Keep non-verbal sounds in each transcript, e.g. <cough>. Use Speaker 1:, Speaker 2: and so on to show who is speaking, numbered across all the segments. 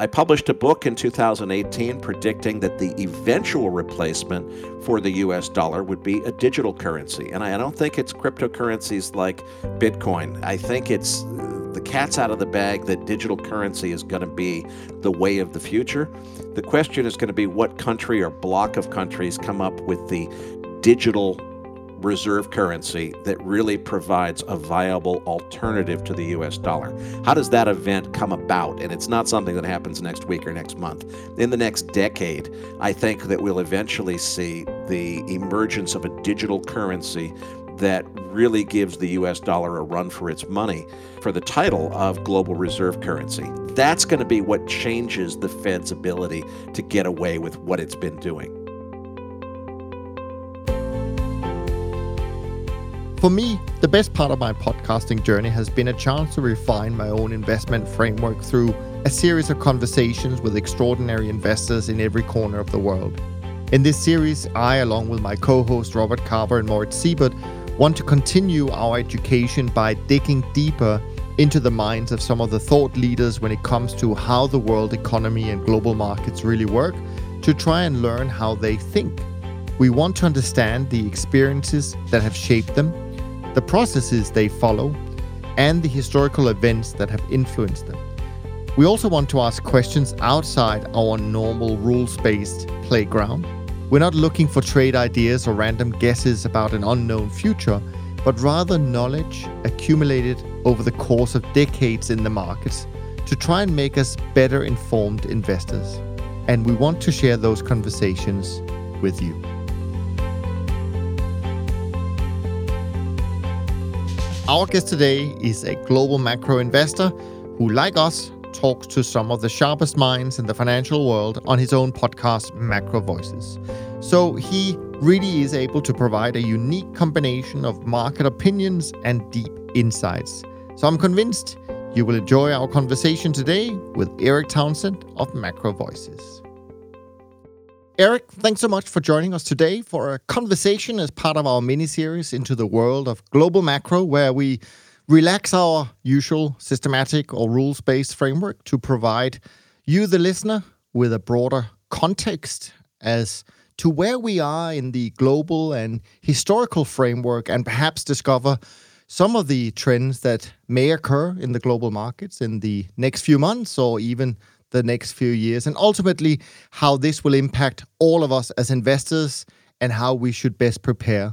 Speaker 1: I published a book in 2018 predicting that the eventual replacement for the US dollar would be a digital currency. And I don't think it's cryptocurrencies like Bitcoin. I think it's uh, the cat's out of the bag that digital currency is going to be the way of the future. The question is going to be what country or block of countries come up with the digital reserve currency that really provides a viable alternative to the US dollar. How does that event come about? And it's not something that happens next week or next month. In the next decade, I think that we'll eventually see the emergence of a digital currency that really gives the US dollar a run for its money for the title of global reserve currency. That's going to be what changes the Fed's ability to get away with what it's been doing.
Speaker 2: For me, the best part of my podcasting journey has been a chance to refine my own investment framework through a series of conversations with extraordinary investors in every corner of the world. In this series, I, along with my co host Robert Carver and Moritz Seibert, want to continue our education by digging deeper into the minds of some of the thought leaders when it comes to how the world economy and global markets really work to try and learn how they think. We want to understand the experiences that have shaped them the processes they follow, and the historical events that have influenced them. We also want to ask questions outside our normal rules based playground. We're not looking for trade ideas or random guesses about an unknown future, but rather knowledge accumulated over the course of decades in the markets to try and make us better informed investors. And we want to share those conversations with you. Our guest today is a global macro investor who, like us, talks to some of the sharpest minds in the financial world on his own podcast, Macro Voices. So he really is able to provide a unique combination of market opinions and deep insights. So I'm convinced you will enjoy our conversation today with Erik Townsend of Macro Voices. Erik, thanks so much for joining us today for a conversation as part of our mini series into the world of global macro, where we relax our usual systematic or rules based framework to provide you, the listener, with a broader context as to where we are in the global and historical framework and perhaps discover some of the trends that may occur in the global markets in the next few months or even the next few years, and ultimately how this will impact all of us as investors and how we should best prepare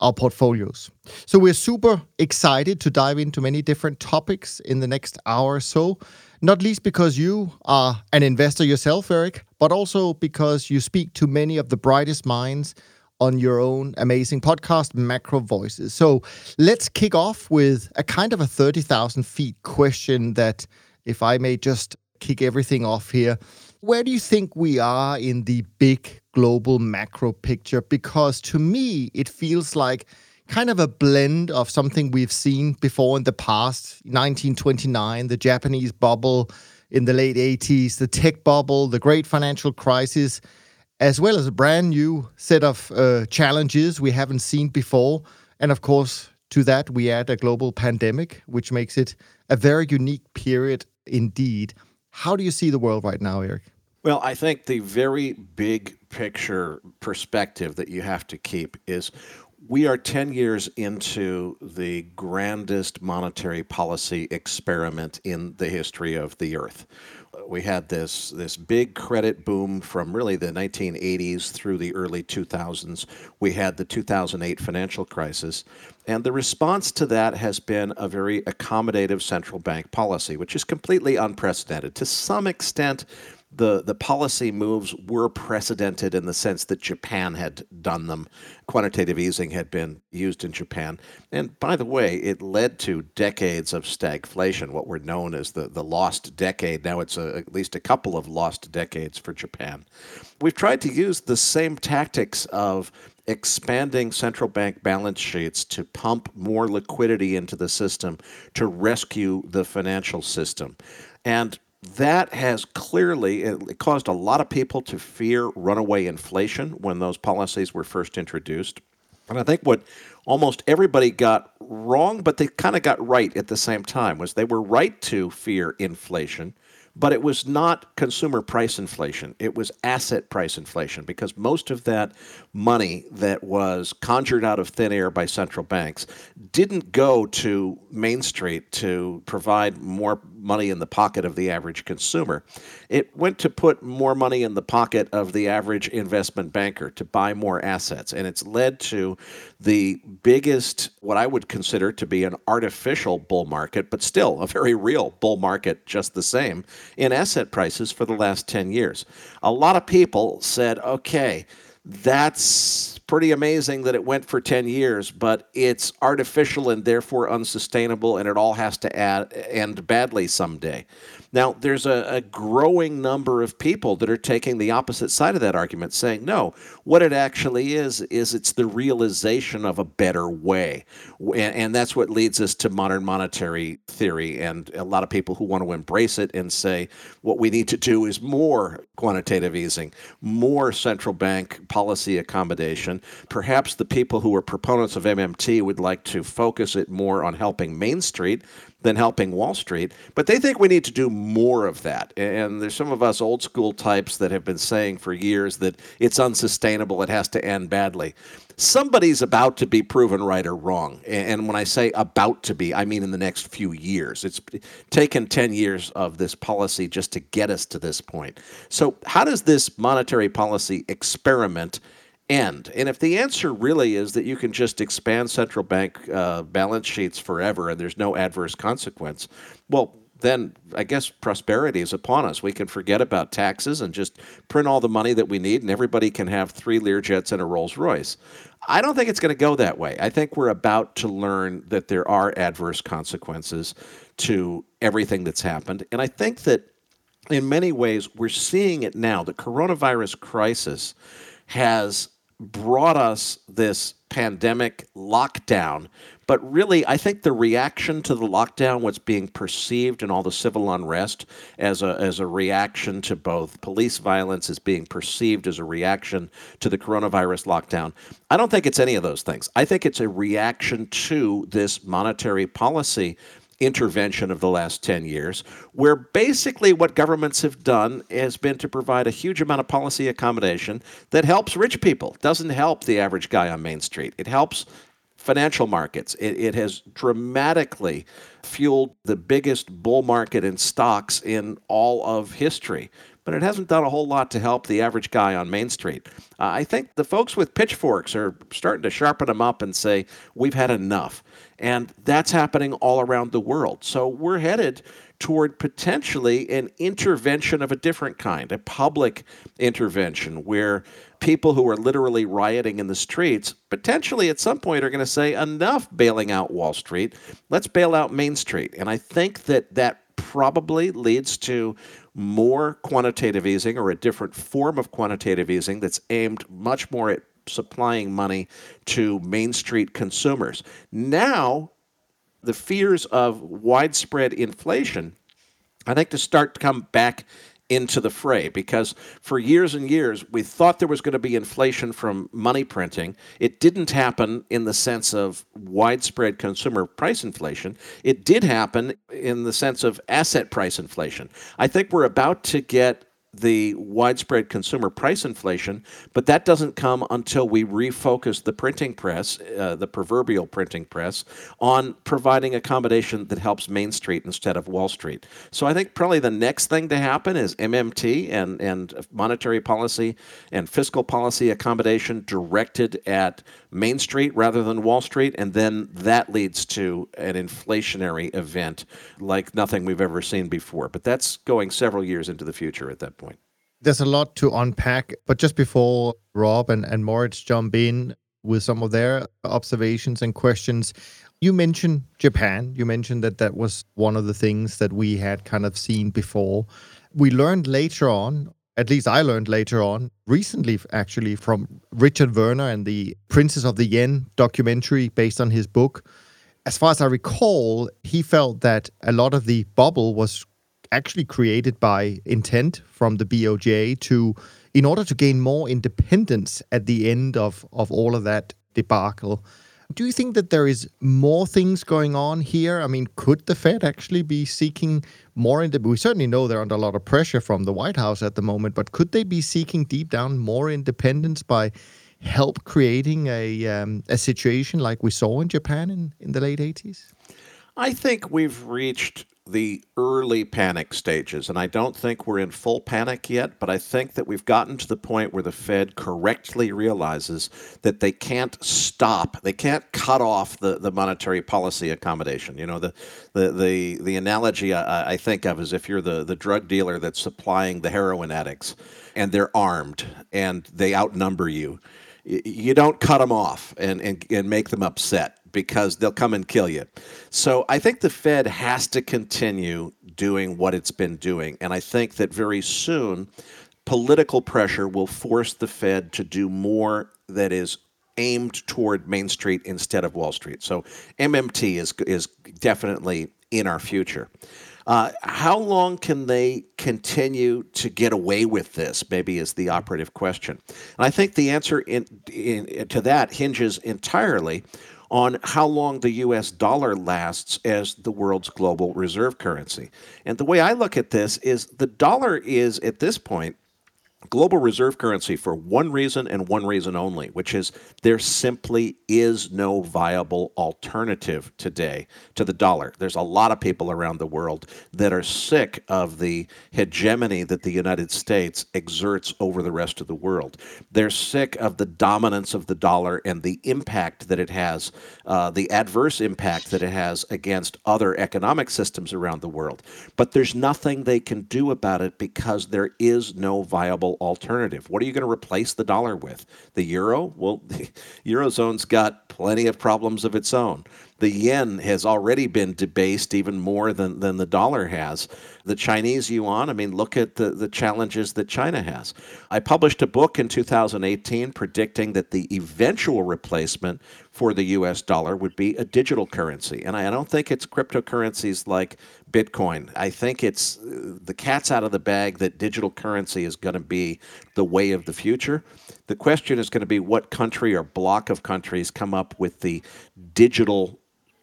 Speaker 2: our portfolios. So, we're super excited to dive into many different topics in the next hour or so, not least because you are an investor yourself, Erik, but also because you speak to many of the brightest minds on your own amazing podcast, Macro Voices. So, let's kick off with a kind of a 30,000 feet question that, if I may just kick everything off here. Where do you think we are in the big global macro picture? Because to me, it feels like kind of a blend of something we've seen before in the past 1929, the Japanese bubble in the late 80s, the tech bubble, the great financial crisis, as well as a brand new set of uh, challenges we haven't seen before. And of course, to that, we add a global pandemic, which makes it a very unique period indeed. How do you see the world right now, Erik?
Speaker 1: Well, I think the very big picture perspective that you have to keep is we are 10 years into the grandest monetary policy experiment in the history of the earth. We had this this big credit boom from really the 1980s through the early 2000s. We had the 2008 financial crisis, and the response to that has been a very accommodative central bank policy, which is completely unprecedented. To some extent, the, the policy moves were precedented in the sense that Japan had done them. Quantitative easing had been used in Japan. And by the way, it led to decades of stagflation, what were known as the, the lost decade. Now it's a, at least a couple of lost decades for Japan. We've tried to use the same tactics of expanding central bank balance sheets to pump more liquidity into the system to rescue the financial system. And that has clearly it caused a lot of people to fear runaway inflation when those policies were first introduced. And I think what almost everybody got wrong, but they kind of got right at the same time, was they were right to fear inflation, But it was not consumer price inflation, it was asset price inflation because most of that money that was conjured out of thin air by central banks didn't go to Main Street to provide more money in the pocket of the average consumer. It went to put more money in the pocket of the average investment banker to buy more assets. And it's led to the biggest, what I would consider to be an artificial bull market, but still a very real bull market, just the same, in asset prices for the last 10 years. A lot of people said, okay, that's pretty amazing that it went for 10 years, but it's artificial and therefore unsustainable, and it all has to add, end badly someday. Now, there's a, a, growing number of people that are taking the opposite side of that argument, saying, no, what it actually is, is it's the realization of a better way. And, that's what leads us to modern monetary theory. And a lot of people who want to embrace it and say, what we need to do is more quantitative easing, more central bank policy accommodation. Perhaps the people who are proponents of MMT would like to focus it more on helping Main Street than helping Wall Street. But they think we need to do more of that. And there's some of us old school types that have been saying for years that it's unsustainable, it has to end badly. Somebody's about to be proven right or wrong. And when I say about to be, I mean in the next few years. It's taken 10 years of this policy just to get us to this point. So, how does this monetary policy experiment? end? And if the answer really is that you can just expand central bank uh, balance sheets forever and there's no adverse consequence, well, then I guess prosperity is upon us. We can forget about taxes and just print all the money that we need, and everybody can have three Learjets and a Rolls Royce. I don't think it's going to go that way. I think we're about to learn that there are adverse consequences to everything that's happened. And I think that in many ways, we're seeing it now. The coronavirus crisis has brought us this pandemic lockdown. But really, I think the reaction to the lockdown, what's being perceived and all the civil unrest as a, as a reaction to both police violence, is being perceived as a reaction to the coronavirus lockdown. I don't think it's any of those things. I think it's a reaction to this monetary policy intervention of the last 10 years, where basically what governments have done has been to provide a huge amount of policy accommodation that helps rich people, doesn't help the average guy on Main Street. It helps financial markets. It, it, has dramatically fueled the biggest bull market in stocks in all of history. But it hasn't done a whole lot to help the average guy on Main Street. Uh, I think the folks with pitchforks are starting to sharpen them up and say, we've had enough. And that's happening all around the world. So we're headed toward potentially an intervention of a different kind, a public intervention where people who are literally rioting in the streets potentially at some point are going to say, enough bailing out Wall Street, let's bail out Main Street. And I think that that probably leads to more quantitative easing or a different form of quantitative easing that's aimed much more at supplying money to Main Street consumers. Now, the fears of widespread inflation, I think, to start to come back into the fray because for years and years we thought there was going to be inflation from money printing. It didn't happen in the sense of widespread consumer price inflation. It did happen in the sense of asset price inflation. I think we're about to get the widespread consumer price inflation, but that doesn't come until we refocus the printing press, uh, the proverbial printing press, on providing accommodation that helps Main Street instead of Wall Street. So I think probably the next thing to happen is MMT and, and monetary policy and fiscal policy accommodation directed at Main Street rather than Wall Street, and then that leads to an inflationary event like nothing we've ever seen before. But that's going several years into the future at that point.
Speaker 2: There's a lot to unpack, but just before Rob and, and Moritz jump in with some of their observations and questions, you mentioned Japan. You mentioned that that was one of the things that we had kind of seen before. We learned later on at least I learned later on, recently actually, from Richard Werner and the Princes of the Yen documentary based on his book. As far as I recall, he felt that a lot of the bubble was actually created by intent from the BOJ to, in order to gain more independence at the end of, of all of that debacle. Do you think that there is more things going on here? I mean, could the Fed actually be seeking more into we certainly know they're under a lot of pressure from the White House at the moment, but could they be seeking deep down more independence by help creating a um, a situation like we saw in Japan in, in the late 80s?
Speaker 1: I think we've reached the early panic stages. And I don't think we're in full panic yet, but I think that we've gotten to the point where the Fed correctly realizes that they can't stop, they can't cut off the, the monetary policy accommodation. You know, the the the, the analogy I, I think of is if you're the, the drug dealer that's supplying the heroin addicts and they're armed and they outnumber you you don't cut them off and, and, and make them upset because they'll come and kill you. So I think the Fed has to continue doing what it's been doing. And I think that very soon, political pressure will force the Fed to do more that is aimed toward Main Street instead of Wall Street. So MMT is, is definitely in our future. Uh, how long can they continue to get away with this? Maybe is the operative question. And I think the answer in, in, to that hinges entirely on how long the US dollar lasts as the world's global reserve currency. And the way I look at this is the dollar is, at this point, global reserve currency for one reason and one reason only, which is there simply is no viable alternative today to the dollar. There's a lot of people around the world that are sick of the hegemony that the United States exerts over the rest of the world. They're sick of the dominance of the dollar and the impact that it has, uh, the adverse impact that it has against other economic systems around the world. But there's nothing they can do about it because there is no viable viable alternative. What are you going to replace the dollar with? The euro? Well, <laughs> the Eurozone's got plenty of problems of its own. The yen has already been debased even more than, than the dollar has. The Chinese yuan, I mean, look at the, the challenges that China has. I published a book in 2018 predicting that the eventual replacement for the US dollar would be a digital currency. And I, don't think it's cryptocurrencies like Bitcoin. I think it's uh, the cat's out of the bag that digital currency is going to be the way of the future. The question is going to be what country or block of countries come up with the digital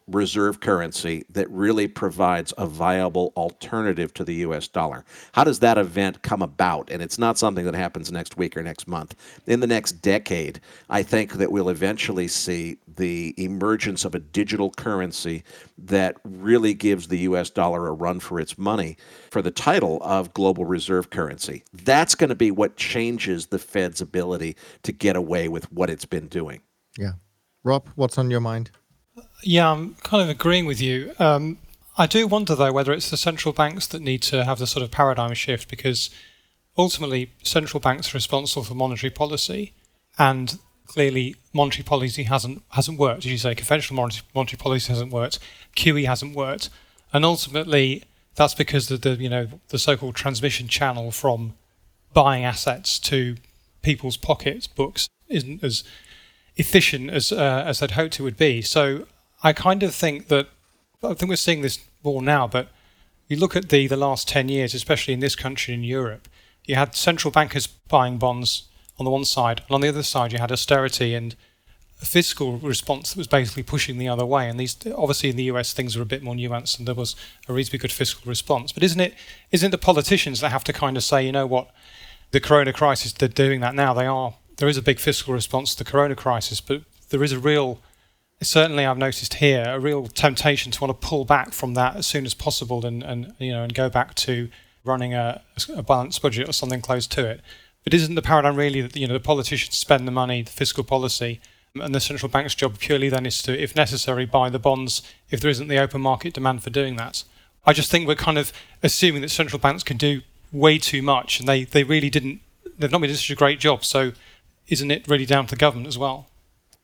Speaker 1: reserve currency that really provides a viable alternative to the US dollar. How does that event come about? And it's not something that happens next week or next month. In the next decade, I think that we'll eventually see the emergence of a digital currency that really gives the US dollar a run for its money for the title of global reserve currency. That's going to be what changes the Fed's ability to get away with what it's been doing.
Speaker 2: Yeah. Rob, what's on your mind?
Speaker 3: Yeah, I'm kind of agreeing with you. Um, I do wonder, though, whether it's the central banks that need to have the sort of paradigm shift because ultimately central banks are responsible for monetary policy, and clearly monetary policy hasn't hasn't worked. As you say, conventional monetary, monetary policy hasn't worked, QE hasn't worked, and ultimately that's because the, the you know the so-called transmission channel from buying assets to people's pockets books isn't as efficient as uh, as I'd hoped it would be. So I kind of think that I think we're seeing this more now. But you look at the the last ten years, especially in this country in Europe, you had central bankers buying bonds on the one side, and on the other side you had austerity and a fiscal response that was basically pushing the other way. And these obviously in the US things are a bit more nuanced, and there was a reasonably good fiscal response. But isn't it isn't the politicians that have to kind of say, you know what, the Corona crisis, they're doing that now. They are there is a big fiscal response to the corona crisis, but there is a real, certainly I've noticed here, a real temptation to want to pull back from that as soon as possible and, and you know and go back to running a, a balanced budget or something close to it. But isn't the paradigm really that you know the politicians spend the money, the fiscal policy, and the central bank's job purely then is to, if necessary, buy the bonds if there isn't the open market demand for doing that? I just think we're kind of assuming that central banks can do way too much, and they, they really didn't. They've not been doing such a great job. So isn't it really down to the government as well?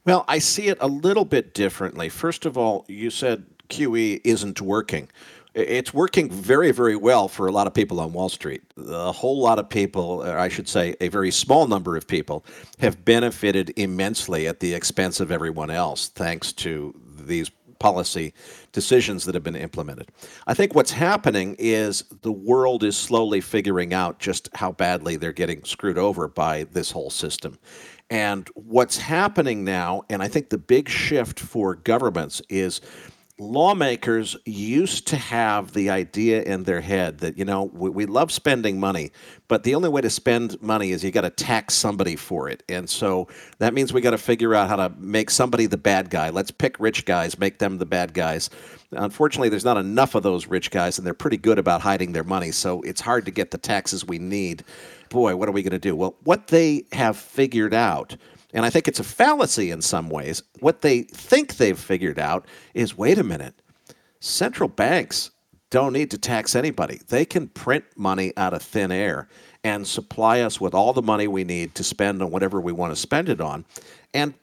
Speaker 1: Well, I see it a little bit differently. First of all, you said QE isn't working. It's working very, very well for a lot of people on Wall Street. A whole lot of people, I should say, a very small number of people, have benefited immensely at the expense of everyone else, thanks to these policy decisions that have been implemented. I think what's happening is the world is slowly figuring out just how badly they're getting screwed over by this whole system. And what's happening now, and I think the big shift for governments is lawmakers used to have the idea in their head that you know we, we love spending money but the only way to spend money is you got to tax somebody for it. And so that means we got to figure out how to make somebody the bad guy. Let's pick rich guys make them the bad guys. Unfortunately there's not enough of those rich guys and they're pretty good about hiding their money so it's hard to get the taxes we need. Boy what are we going to do? Well what they have figured out and I think it's a fallacy in some ways. What they think they've figured out is wait a minute, central banks don't need to tax anybody. They can print money out of thin air and supply us with all the money we need to spend on whatever we want to spend it on. And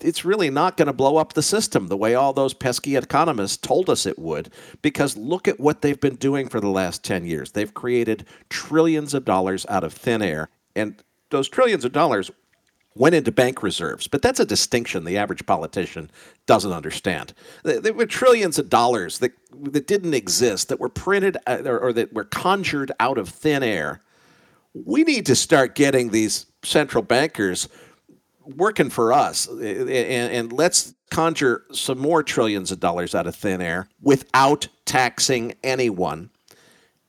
Speaker 1: it's really not going to blow up the system the way all those pesky economists told us it would, because look at what they've been doing for the last 10 years. They've created trillions of dollars out of thin air. And those trillions of dollars went into bank reserves. But that's a distinction the average politician doesn't understand. There were trillions of dollars that, that didn't exist, that were printed uh, or, or that were conjured out of thin air. We need to start getting these central bankers working for us and, and, let's conjure some more trillions of dollars out of thin air without taxing anyone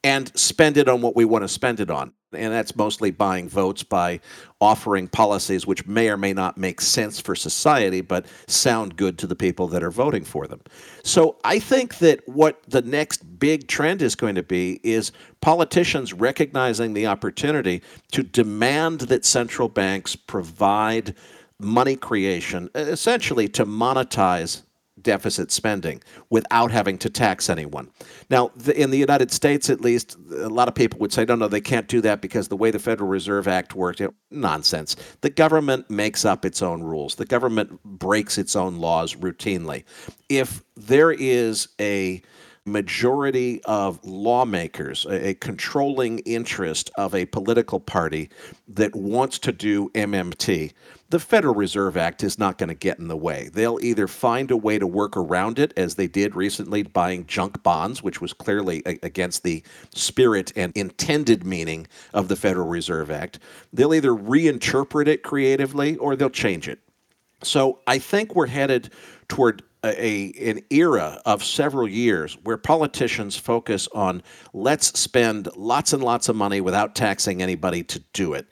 Speaker 1: and spend it on what we want to spend it on and that's mostly buying votes by offering policies which may or may not make sense for society but sound good to the people that are voting for them. So I think that what the next big trend is going to be is politicians recognizing the opportunity to demand that central banks provide money creation essentially to monetize deficit spending without having to tax anyone. Now, the, in the United States, at least, a lot of people would say, no, no, they can't do that because the way the Federal Reserve Act works, you know, nonsense. The government makes up its own rules, the government breaks its own laws routinely. If there is a majority of lawmakers, a, controlling interest of a political party that wants to do MMT, the Federal Reserve Act is not going to get in the way. They'll either find a way to work around it, as they did recently buying junk bonds, which was clearly a- against the spirit and intended meaning of the Federal Reserve Act. They'll either reinterpret it creatively or they'll change it. So I think we're headed toward a, an era of several years where politicians focus on let's spend lots and lots of money without taxing anybody to do it.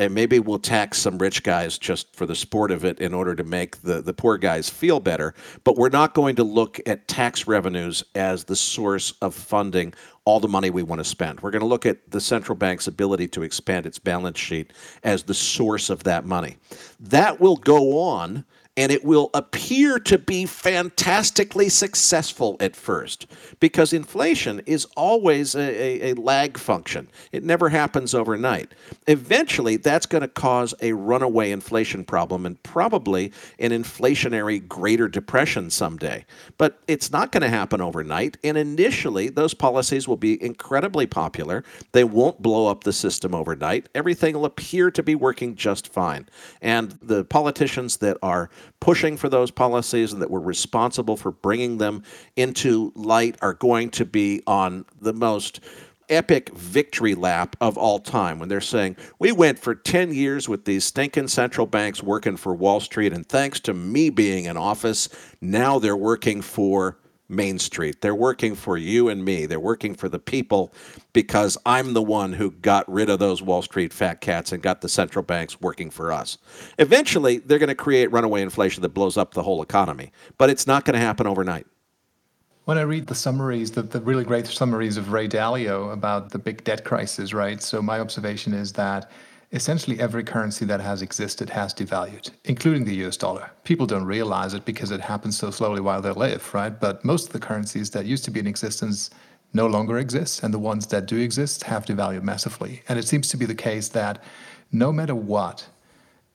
Speaker 1: And maybe we'll tax some rich guys just for the sport of it in order to make the, the poor guys feel better. But we're not going to look at tax revenues as the source of funding all the money we want to spend. We're going to look at the central bank's ability to expand its balance sheet as the source of that money. That will go on and it will appear to be fantastically successful at first because inflation is always a, a, a, lag function. It never happens overnight. Eventually, that's going to cause a runaway inflation problem and probably an inflationary greater depression someday. But it's not going to happen overnight. And initially, those policies will be incredibly popular. They won't blow up the system overnight. Everything will appear to be working just fine. And the politicians that are pushing for those policies and that were responsible for bringing them into light are going to be on the most epic victory lap of all time. When they're saying, We went for 10 years with these stinking central banks working for Wall Street, and thanks to me being in office, now they're working for Main Street. They're working for you and me. They're working for the people because I'm the one who got rid of those Wall Street fat cats and got the central banks working for us. Eventually, they're going to create runaway inflation that blows up the whole economy, but it's not going to happen overnight.
Speaker 4: When I read the summaries, the, the really great summaries of Ray Dalio about the big debt crisis, right? So my observation is that essentially every currency that has existed has devalued, including the US dollar. People don't realize it because it happens so slowly while they live, right? But most of the currencies that used to be in existence no longer exist, and the ones that do exist have devalued massively. And it seems to be the case that no matter what,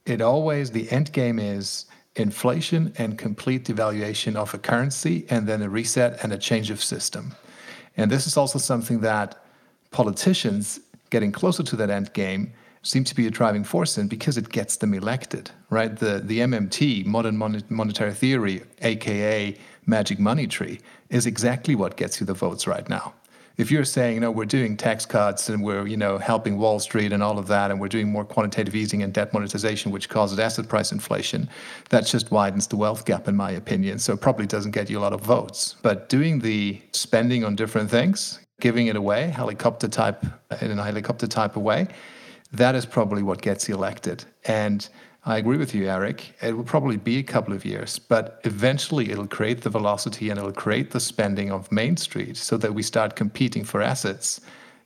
Speaker 4: it always, the end game is inflation and complete devaluation of a currency, and then a reset and a change of system. And this is also something that politicians getting closer to that end game seems to be a driving force in because it gets them elected, right? The the MMT, modern monetary theory, aka magic money tree, is exactly what gets you the votes right now. If you're saying, no, we're doing tax cuts and we're, you know, helping Wall Street and all of that, and we're doing more quantitative easing and debt monetization, which causes asset price inflation, that just widens the wealth gap, in my opinion. So it probably doesn't get you a lot of votes. But doing the spending on different things, giving it away, helicopter type in a helicopter type of way, that is probably what gets elected. And I agree with you, Erik. It will probably be a couple of years, but eventually it'll create the velocity and it'll create the spending of Main Street so that we start competing for assets,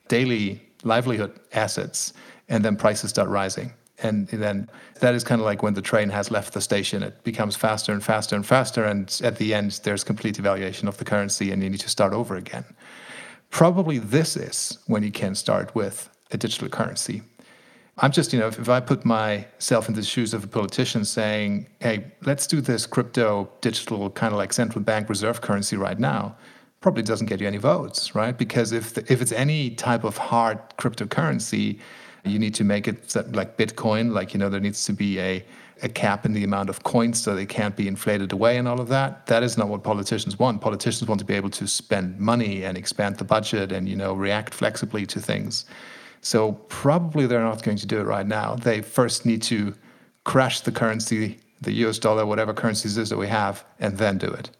Speaker 4: daily livelihood assets, and then prices start rising. And then that is kind of like when the train has left the station, it becomes faster and faster and faster. And at the end, there's complete devaluation of the currency and you need to start over again. Probably this is when you can start with a digital currency I'm just, you know, if, if, I put myself in the shoes of a politician saying, hey, let's do this crypto digital kind of like central bank reserve currency right now, probably doesn't get you any votes, right? Because if, the, if it's any type of hard cryptocurrency, you need to make it like Bitcoin, like, you know, there needs to be a, a cap in the amount of coins so they can't be inflated away and all of that. That is not what politicians want. Politicians want to be able to spend money and expand the budget and, you know, react flexibly to things. So probably they're not going to do it right now. They first need to crash the currency, the US dollar, whatever currencies is that we have, and then do it.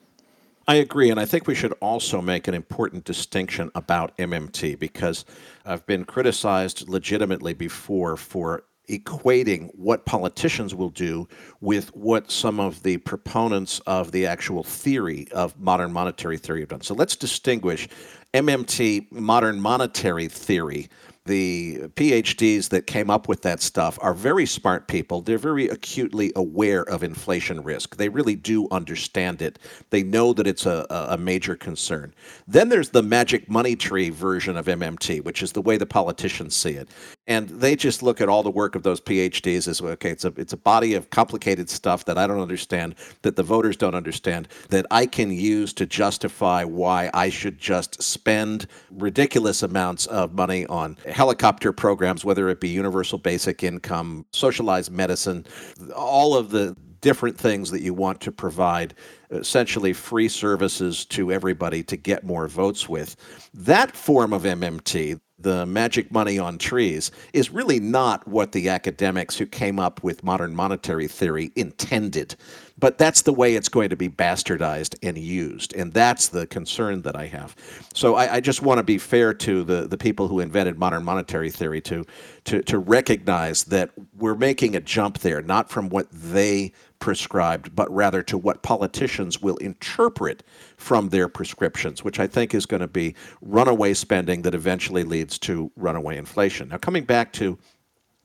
Speaker 1: I agree. And I think we should also make an important distinction about MMT because I've been criticized legitimately before for equating what politicians will do with what some of the proponents of the actual theory of modern monetary theory have done. So let's distinguish MMT, modern monetary theory, the PhDs that came up with that stuff are very smart people. They're very acutely aware of inflation risk. They really do understand it. They know that it's a, a major concern. Then there's the magic money tree version of MMT, which is the way the politicians see it. And they just look at all the work of those PhDs as okay, it's a it's a body of complicated stuff that I don't understand, that the voters don't understand, that I can use to justify why I should just spend ridiculous amounts of money on helicopter programs, whether it be universal basic income, socialized medicine, all of the different things that you want to provide essentially free services to everybody to get more votes with. That form of MMT, the magic money on trees is really not what the academics who came up with modern monetary theory intended. But that's the way it's going to be bastardized and used. And that's the concern that I have. So I, I just want to be fair to the, the people who invented modern monetary theory to, to, to recognize that we're making a jump there, not from what they prescribed, but rather to what politicians will interpret from their prescriptions, which I think is going to be runaway spending that eventually leads to runaway inflation. Now, coming back to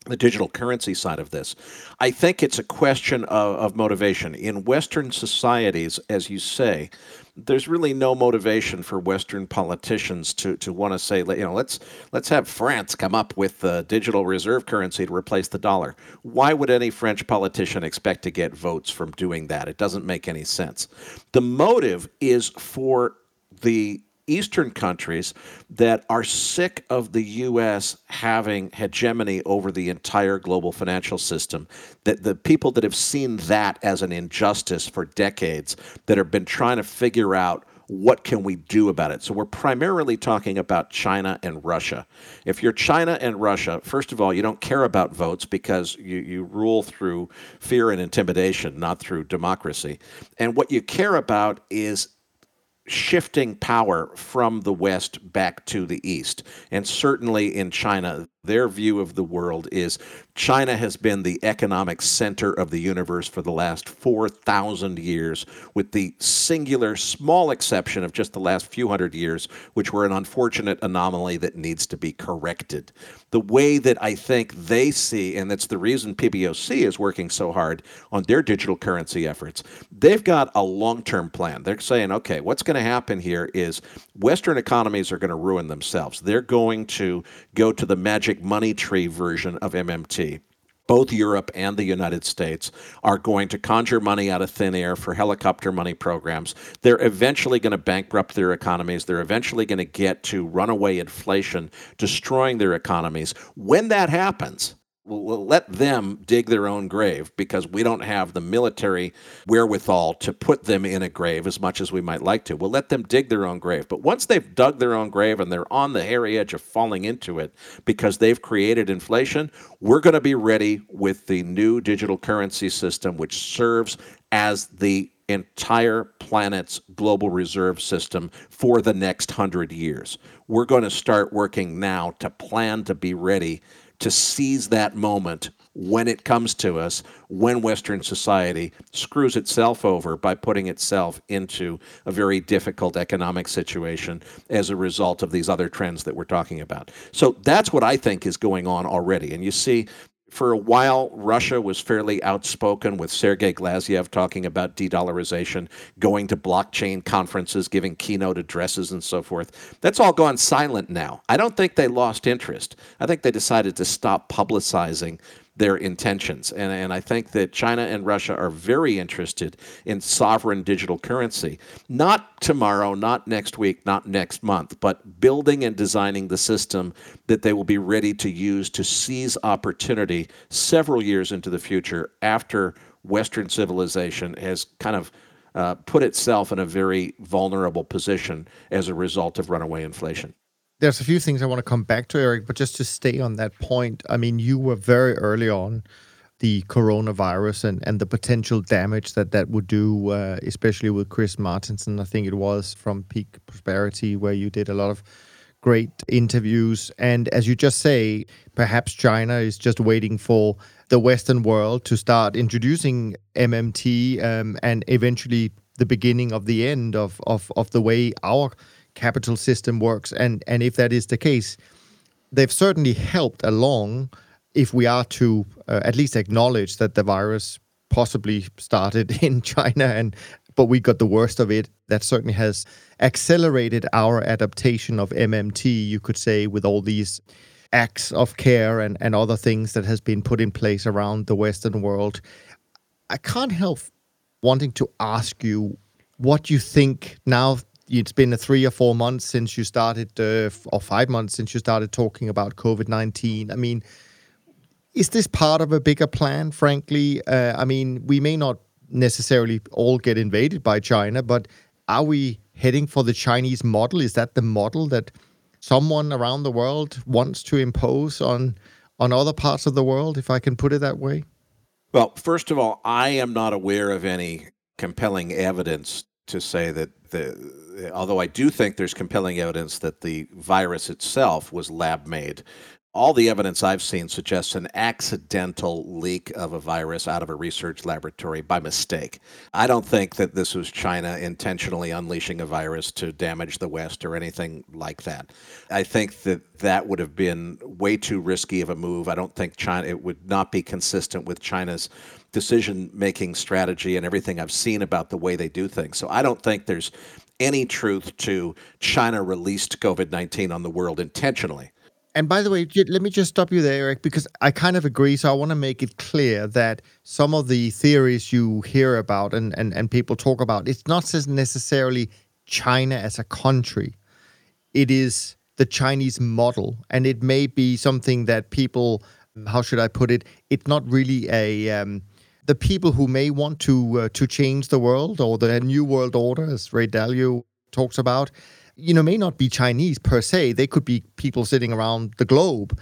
Speaker 1: the digital currency side of this. I think it's a question of, of, motivation. In Western societies, as you say, there's really no motivation for Western politicians to, to want to say, you know, let's let's have France come up with the digital reserve currency to replace the dollar. Why would any French politician expect to get votes from doing that? It doesn't make any sense. The motive is for the Eastern countries that are sick of the U.S. having hegemony over the entire global financial system, that the people that have seen that as an injustice for decades, that have been trying to figure out what can we do about it? So we're primarily talking about China and Russia. If you're China and Russia, first of all, you don't care about votes because you, you rule through fear and intimidation, not through democracy. And what you care about is shifting power from the West back to the East. And certainly in China, their view of the world is China has been the economic center of the universe for the last 4,000 years, with the singular small exception of just the last few hundred years, which were an unfortunate anomaly that needs to be corrected. The way that I think they see, and that's the reason PBOC is working so hard on their digital currency efforts, they've got a long term plan. They're saying, okay, what's going to happen here is Western economies are going to ruin themselves. They're going to go to the magic money tree version of MMT. Both Europe and the United States are going to conjure money out of thin air for helicopter money programs. They're eventually going to bankrupt their economies. They're eventually going to get to runaway inflation, destroying their economies. When that happens, We'll let them dig their own grave because we don't have the military wherewithal to put them in a grave as much as we might like to. We'll let them dig their own grave. But once they've dug their own grave and they're on the hairy edge of falling into it because they've created inflation, we're going to be ready with the new digital currency system, which serves as the entire planet's global reserve system for the next hundred years. We're going to start working now to plan to be ready to seize that moment when it comes to us, when Western society screws itself over by putting itself into a very difficult economic situation as a result of these other trends that we're talking about. So that's what I think is going on already. And you see for a while, Russia was fairly outspoken with Sergei Glaziev talking about de dollarization, going to blockchain conferences, giving keynote addresses, and so forth. That's all gone silent now. I don't think they lost interest. I think they decided to stop publicizing their intentions. And, and I think that China and Russia are very interested in sovereign digital currency. Not tomorrow, not next week, not next month, but building and designing the system that they will be ready to use to seize opportunity several years into the future after Western civilization has kind of uh, put itself in a very vulnerable position as a result of runaway inflation
Speaker 2: there's a few things I want to come back to, Erik, but just to stay on that point, I mean, you were very early on the coronavirus and, and the potential damage that that would do, uh, especially with Chris Martenson, I think it was from Peak Prosperity, where you did a lot of great interviews. And as you just say, perhaps China is just waiting for the Western world to start introducing MMT um, and eventually the beginning of the end of, of, of the way our capital system works. And, and if that is the case, they've certainly helped along if we are to uh, at least acknowledge that the virus possibly started <laughs> in China and but we got the worst of it. That certainly has accelerated our adaptation of MMT, you could say, with all these acts of care and, and other things that has been put in place around the Western world. I can't help wanting to ask you what you think now it's been three or four months since you started, uh, or five months since you started talking about COVID 19. I mean, is this part of a bigger plan, frankly? Uh, I mean, we may not necessarily all get invaded by China, but are we heading for the Chinese model? Is that the model that someone around the world wants to impose on on other parts of the world, if I can put it that way?
Speaker 1: Well, first of all, I am not aware of any compelling evidence to say that the Uh, although I do think there's compelling evidence that the virus itself was lab made. All the evidence I've seen suggests an accidental leak of a virus out of a research laboratory by mistake. I don't think that this was China intentionally unleashing a virus to damage the West or anything like that. I think that that would have been way too risky of a move. I don't think China, it would not be consistent with China's decision making strategy and everything I've seen about the way they do things. So I don't think there's any truth to China released COVID 19 on the world intentionally.
Speaker 2: And by the way, let me just stop you there, Erik, because I kind of agree. So I want to make it clear that some of the theories you hear about and, and, and people talk about, it's not necessarily China as a country. It is the Chinese model. And it may be something that people, how should I put it? It's not really a um, the people who may want to uh, to change the world or the new world order, as Ray Dalio talks about, you know, may not be Chinese per se. They could be people sitting around the globe,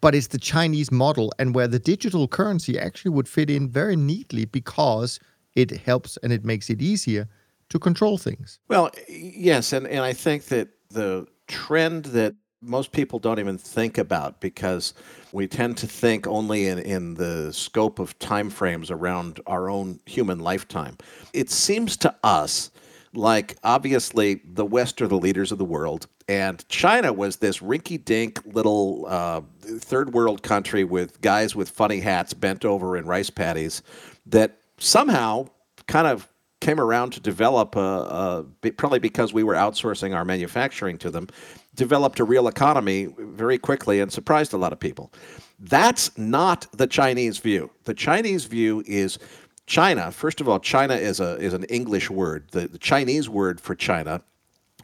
Speaker 2: but it's the Chinese model, and where the digital currency actually would fit in very neatly because it helps and it makes it easier to control things.
Speaker 1: Well, yes, and and I think that the trend that most people don't even think about because we tend to think only in, in the scope of time frames around our own human lifetime. It seems to us like obviously the West are the leaders of the world, and China was this rinky dink little uh, third world country with guys with funny hats bent over in rice paddies that somehow kind of came around to develop, a, a, probably because we were outsourcing our manufacturing to them, developed a real economy very quickly and surprised a lot of people. That's not the Chinese view. The Chinese view is China. First of all, China is a is an English word. The, the Chinese word for China,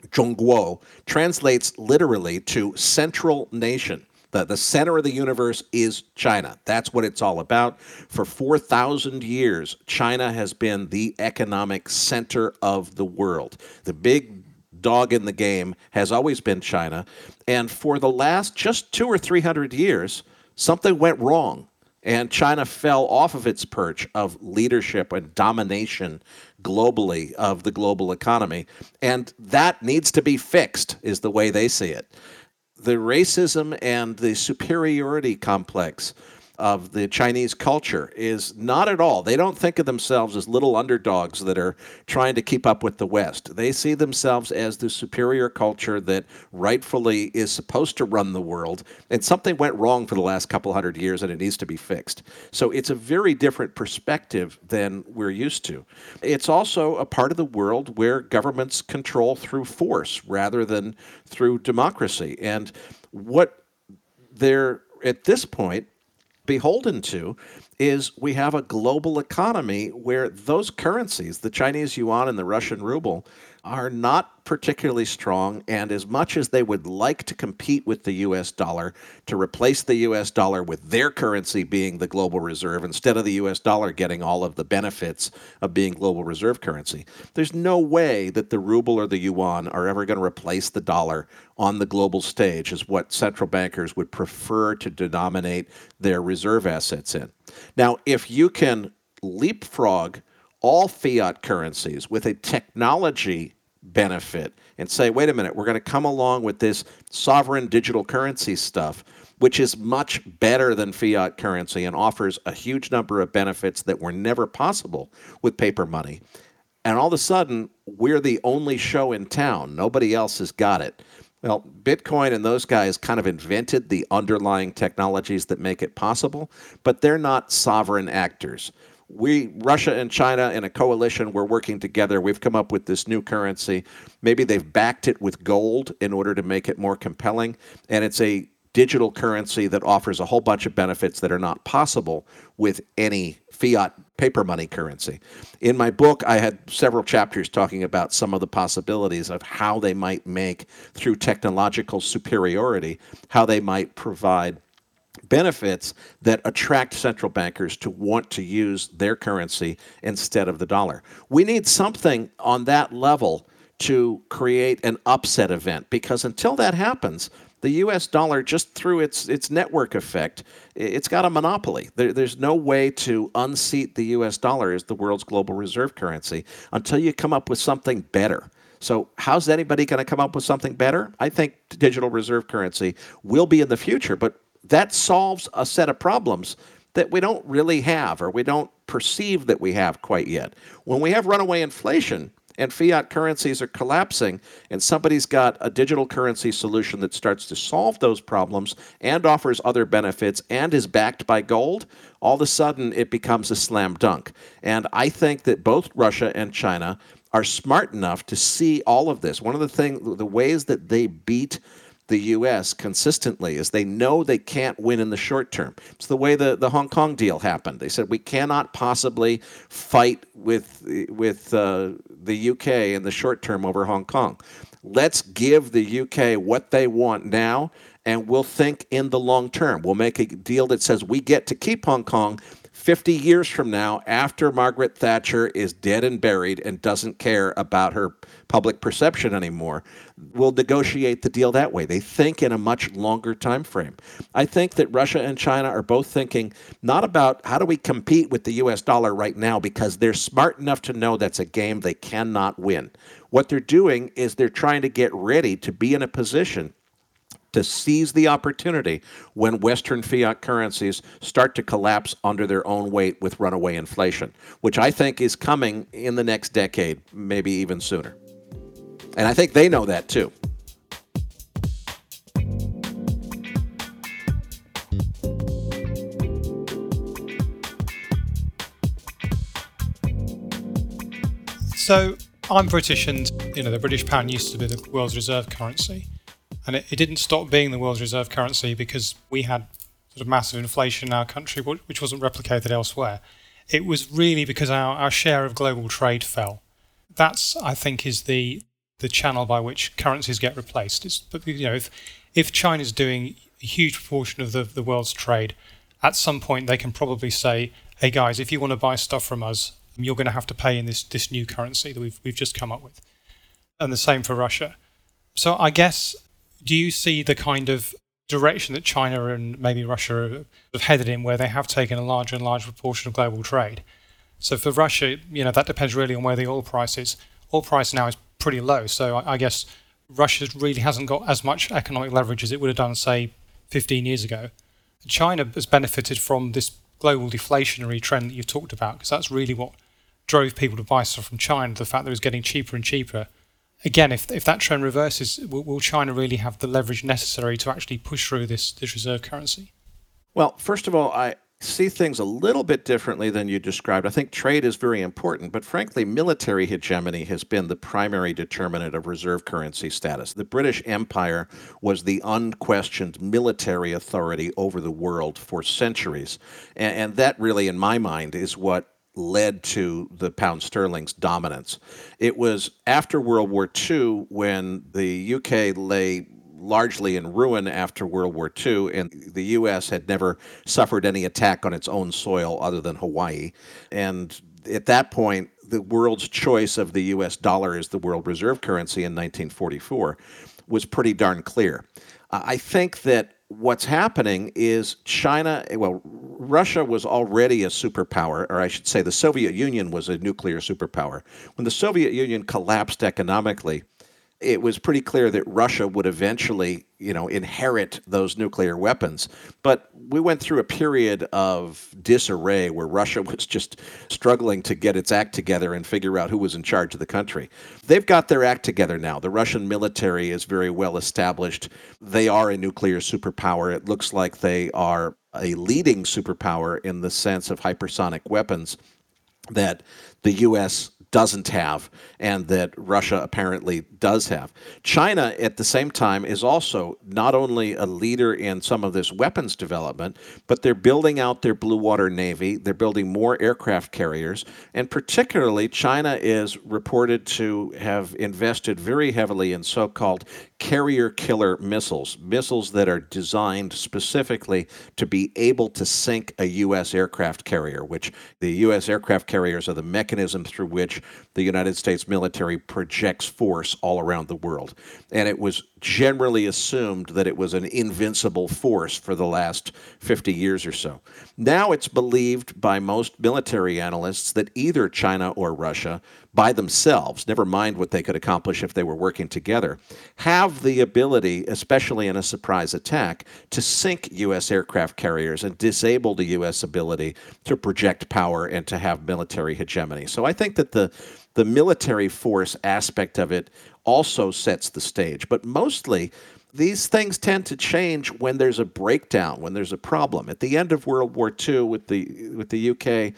Speaker 1: Zhongguo, translates literally to central nation. The, the center of the universe is China. That's what it's all about. For 4,000 years, China has been the economic center of the world. The big dog in the game has always been China. And for the last just two or 300 years, something went wrong. And China fell off of its perch of leadership and domination globally of the global economy. And that needs to be fixed, is the way they see it. The racism and the superiority complex of the Chinese culture is not at all. They don't think of themselves as little underdogs that are trying to keep up with the West. They see themselves as the superior culture that rightfully is supposed to run the world. And something went wrong for the last couple hundred years and it needs to be fixed. So it's a very different perspective than we're used to. It's also a part of the world where governments control through force rather than through democracy. And what they're at this point beholden to is we have a global economy where those currencies, the Chinese yuan and the Russian ruble, are not particularly strong. And as much as they would like to compete with the US dollar to replace the US dollar with their currency being the global reserve instead of the US dollar getting all of the benefits of being global reserve currency, there's no way that the ruble or the yuan are ever going to replace the dollar on the global stage, is what central bankers would prefer to denominate their reserve assets in. Now, if you can leapfrog all fiat currencies with a technology benefit and say, wait a minute, we're going to come along with this sovereign digital currency stuff, which is much better than fiat currency and offers a huge number of benefits that were never possible with paper money. And all of a sudden, we're the only show in town. Nobody else has got it. Well, Bitcoin and those guys kind of invented the underlying technologies that make it possible, but they're not sovereign actors we Russia and China in a coalition we're working together. We've come up with this new currency. Maybe they've backed it with gold in order to make it more compelling. And it's a digital currency that offers a whole bunch of benefits that are not possible with any fiat paper money currency. In my book, I had several chapters talking about some of the possibilities of how they might make, through technological superiority, how they might provide benefits that attract central bankers to want to use their currency instead of the dollar. We need something on that level to create an upset event because until that happens, the U.S. dollar, just through its its network effect, it's got a monopoly. There, there's no way to unseat the U.S. dollar as the world's global reserve currency until you come up with something better. So, how's anybody going to come up with something better? I think digital reserve currency will be in the future, but that solves a set of problems that we don't really have or we don't perceive that we have quite yet. When we have runaway inflation and fiat currencies are collapsing and somebody's got a digital currency solution that starts to solve those problems and offers other benefits and is backed by gold, all of a sudden it becomes a slam dunk. And I think that both Russia and China are smart enough to see all of this. One of the things the ways that they beat the U.S. consistently is they know they can't win in the short term. It's the way the, the Hong Kong deal happened. They said we cannot possibly fight with with uh, the UK in the short term over Hong Kong. Let's give the UK what they want now, and we'll think in the long term. We'll make a deal that says we get to keep Hong Kong 50 years from now, after Margaret Thatcher is dead and buried and doesn't care about her public perception anymore, we'll negotiate the deal that way. They think in a much longer time frame. I think that Russia and China are both thinking not about how do we compete with the US dollar right now because they're smart enough to know that's a game they cannot win. What they're doing is they're trying to get ready to be in a position to seize the opportunity when Western fiat currencies start to collapse under their own weight with runaway inflation, which I think is coming in the next decade, maybe even sooner. And I think they know that too.
Speaker 3: So I'm British, and you know the British pound used to be the world's reserve currency. And it, it didn't stop being the world's reserve currency because we had sort of massive inflation in our country, which wasn't replicated elsewhere. It was really because our, our share of global trade fell. That's, I think, is the the channel by which currencies get replaced. It's, you know, if if China's doing a huge proportion of the, the world's trade, at some point they can probably say, hey guys, if you want to buy stuff from us, you're going to have to pay in this, this new currency that we've, we've just come up with. And the same for Russia. So I guess, do you see the kind of direction that China and maybe Russia have headed in where they have taken a larger and larger proportion of global trade? So for Russia, you know, that depends really on where the oil price is. Oil price now is pretty low. So I, I guess Russia really hasn't got as much economic leverage as it would have done, say, 15 years ago. China has benefited from this global deflationary trend that you've talked about, because that's really what drove people to buy stuff from China, the fact that it was getting cheaper and cheaper. Again, if, if that trend reverses, will, will China really have the leverage necessary to actually push through this, this reserve currency?
Speaker 1: Well, first of all, I, see things a little bit differently than you described. I think trade is very important, but frankly, military hegemony has been the primary determinant of reserve currency status. The British Empire was the unquestioned military authority over the world for centuries. And, and that really, in my mind, is what led to the pound sterling's dominance. It was after World War II when the UK lay largely in ruin after World War II, and the U.S. had never suffered any attack on its own soil other than Hawaii. And at that point, the world's choice of the U.S. dollar as the world reserve currency in 1944 was pretty darn clear. I think that what's happening is China, well, Russia was already a superpower, or I should say the Soviet Union was a nuclear superpower. When the Soviet Union collapsed economically, it was pretty clear that Russia would eventually, you know, inherit those nuclear weapons. But we went through a period of disarray where Russia <laughs> was just struggling to get its act together and figure out who was in charge of the country. They've got their act together now. The Russian military is very well established. They are a nuclear superpower. It looks like they are a leading superpower in the sense of hypersonic weapons that the U.S doesn't have and that Russia apparently does have. China, at the same time, is also not only a leader in some of this weapons development, but they're building out their blue water navy. They're building more aircraft carriers. And particularly, China is reported to have invested very heavily in so called carrier killer missiles, missiles that are designed specifically to be able to sink a U.S. aircraft carrier, which the U.S. aircraft carriers are the mechanism through which the United States military projects force all around the world. And it was generally assumed that it was an invincible force for the last 50 years or so. Now it's believed by most military analysts that either China or Russia, by themselves, never mind what they could accomplish if they were working together, have the ability, especially in a surprise attack, to sink U.S. aircraft carriers and disable the U.S. ability to project power and to have military hegemony. So I think that the the military force aspect of it also sets the stage. But mostly, these things tend to change when there's a breakdown, when there's a problem. At the end of World War II, with the with the UK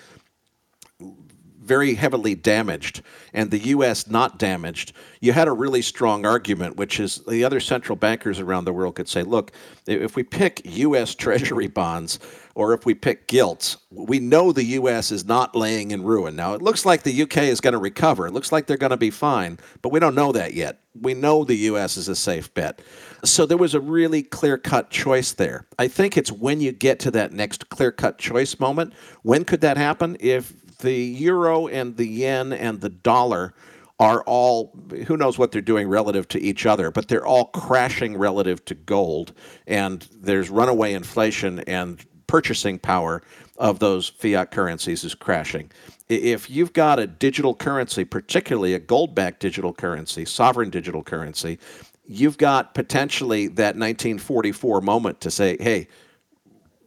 Speaker 1: very heavily damaged and the U.S. not damaged, you had a really strong argument, which is the other central bankers around the world could say, look, if we pick U.S. <laughs> Treasury bonds or if we pick gilts, we know the U.S. is not laying in ruin. Now, it looks like the U.K. is going to recover. It looks like they're going to be fine, but we don't know that yet. We know the U.S. is a safe bet. So there was a really clear cut choice there. I think it's when you get to that next clear cut choice moment. When could that happen? If the euro and the yen and the dollar are all who knows what they're doing relative to each other, but they're all crashing relative to gold, and there's runaway inflation and purchasing power of those fiat currencies is crashing. If you've got a digital currency, particularly a gold backed digital currency, sovereign digital currency, you've got potentially that 1944 moment to say, hey,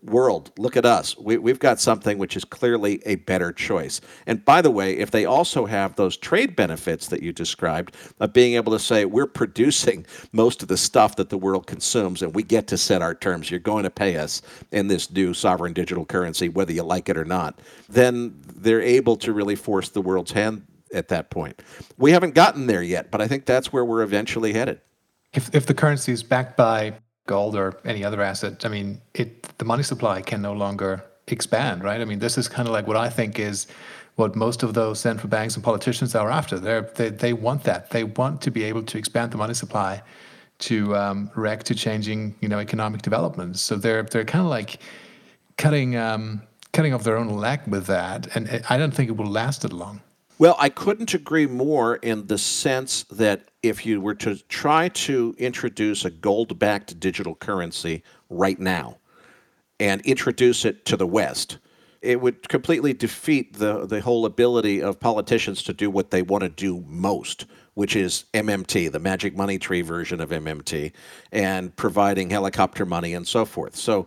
Speaker 1: world, look at us. We, we've got something which is clearly a better choice. And by the way, if they also have those trade benefits that you described of being able to say, we're producing most of the stuff that the world consumes and we get to set our terms, you're going to pay us in this new sovereign digital currency, whether you like it or not, then they're able to really force the world's hand at that point. We haven't gotten there yet, but I think that's where we're eventually headed.
Speaker 4: If, if the currency is backed by gold or any other asset, I mean, it the money supply can no longer expand, right? I mean, this is kind of like what I think is what most of those central banks and politicians are after. They're, they they want that. They want to be able to expand the money supply to um, react to changing, you know, economic developments. So they're they're kind of like cutting um, cutting off their own leg with that, and I don't think it will last it long.
Speaker 1: Well, I couldn't agree more in the sense that if you were to try to introduce a gold backed digital currency right now and introduce it to the West, it would completely defeat the, the whole ability of politicians to do what they want to do most, which is MMT, the magic money tree version of MMT, and providing helicopter money and so forth. So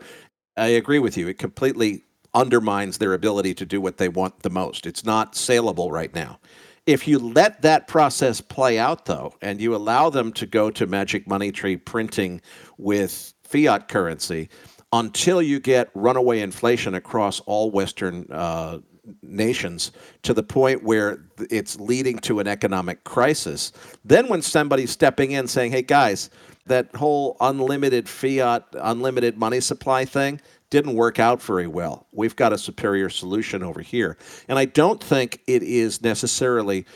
Speaker 1: I agree with you. It completely undermines their ability to do what they want the most. It's not saleable right now. If you let that process play out, though, and you allow them to go to Magic Money Tree printing with fiat currency until you get runaway inflation across all Western uh, nations to the point where it's leading to an economic crisis, then when somebody's stepping in saying, hey, guys, that whole unlimited fiat, unlimited money supply thing, didn't work out very well. We've got a superior solution over here. And I don't think it is necessarily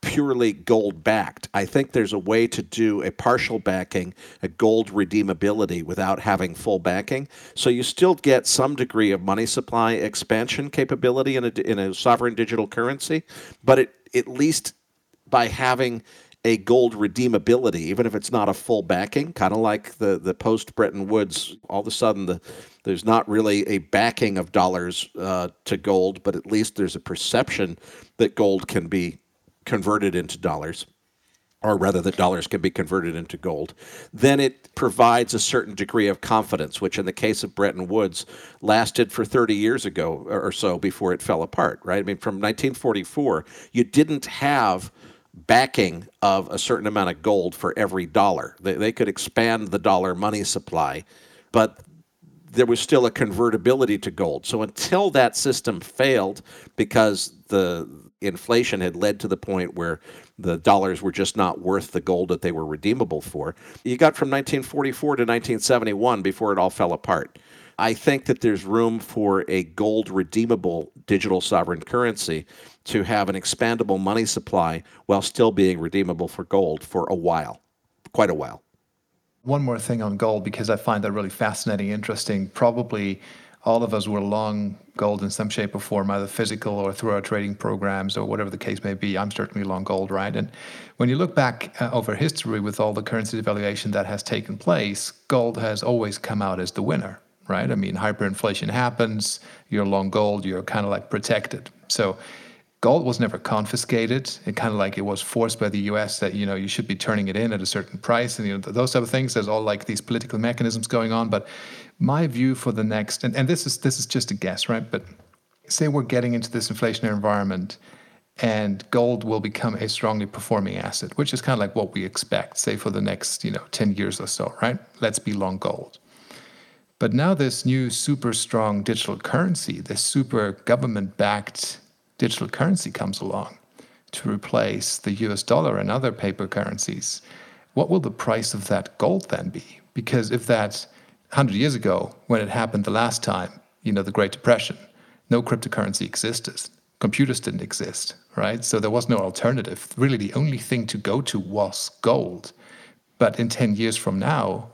Speaker 1: purely gold backed. I think there's a way to do a partial backing, a gold redeemability without having full backing. So you still get some degree of money supply expansion capability in a, in a sovereign digital currency, but it, at least by having a gold redeemability, even if it's not a full backing, kind of like the, the post Bretton Woods, all of a sudden the there's not really a backing of dollars uh, to gold, but at least there's a perception that gold can be converted into dollars, or rather, that dollars can be converted into gold. Then it provides a certain degree of confidence, which in the case of Bretton Woods lasted for 30 years ago or so before it fell apart, right? I mean, from 1944, you didn't have backing of a certain amount of gold for every dollar. They, they could expand the dollar money supply, but there was still a convertibility to gold. So until that system failed because the inflation had led to the point where the dollars were just not worth the gold that they were redeemable for, you got from 1944 to 1971 before it all fell apart. I think that there's room for a gold redeemable digital sovereign currency to have an expandable money supply while still being redeemable for gold for a while, quite a while.
Speaker 4: One more thing on gold, because I find that really fascinating, interesting. Probably all of us were long gold in some shape or form, either physical or through our trading programs or whatever the case may be. I'm certainly long gold, right? And when you look back uh, over history with all the currency devaluation that has taken place, gold has always come out as the winner, right? I mean, hyperinflation happens, you're long gold, you're kind of like protected. So gold was never confiscated. It kind of like it was forced by the U.S. that you know you should be turning it in at a certain price, and you know those type of things. There's all like these political mechanisms going on. But my view for the next, and, and this is this is just a guess, right? But say we're getting into this inflationary environment, and gold will become a strongly performing asset, which is kind of like what we expect, say for the next you know ten years or so, right? Let's be long gold. But now this new super strong digital currency, this super government backed digital currency comes along to replace the US dollar and other paper currencies, what will the price of that gold then be? Because if that 100 years ago, when it happened the last time, you know, the Great Depression, no cryptocurrency existed. Computers didn't exist, right? So there was no alternative. Really, the only thing to go to was gold. But in 10 years from now,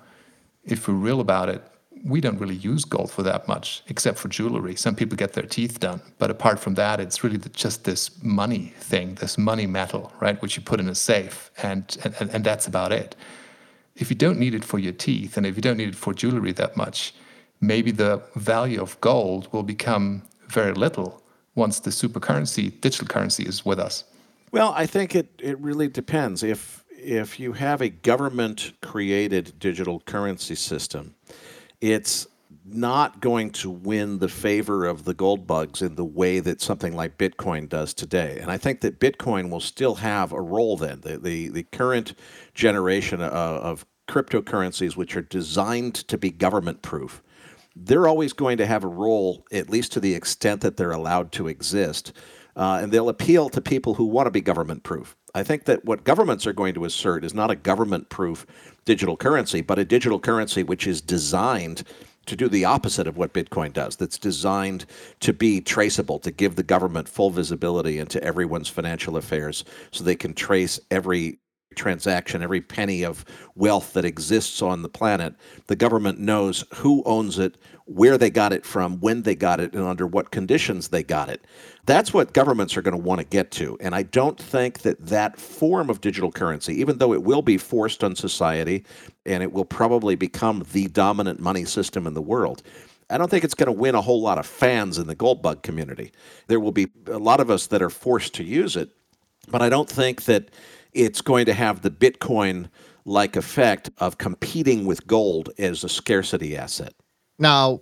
Speaker 4: if we're real about it, we don't really use gold for that much, except for jewelry. Some people get their teeth done, but apart from that, it's really just this money thing, this money metal, right, which you put in a safe, and and and that's about it. If you don't need it for your teeth, and if you don't need it for jewelry that much, maybe the value of gold will become very little once the super currency, digital currency, is with us.
Speaker 1: Well, I think it it really depends. If if you have a government created digital currency system it's not going to win the favor of the gold bugs in the way that something like Bitcoin does today. And I think that Bitcoin will still have a role then. The, the, the current generation of, of cryptocurrencies, which are designed to be government proof, they're always going to have a role, at least to the extent that they're allowed to exist. Uh, and they'll appeal to people who want to be government proof. I think that what governments are going to assert is not a government proof digital currency, but a digital currency which is designed to do the opposite of what Bitcoin does. That's designed to be traceable, to give the government full visibility into everyone's financial affairs so they can trace every transaction, every penny of wealth that exists on the planet, the government knows who owns it, where they got it from, when they got it, and under what conditions they got it. That's what governments are going to want to get to. And I don't think that that form of digital currency, even though it will be forced on society and it will probably become the dominant money system in the world, I don't think it's going to win a whole lot of fans in the gold bug community. There will be a lot of us that are forced to use it, but I don't think that it's going to have the Bitcoin like effect of competing with gold as a scarcity asset.
Speaker 2: Now,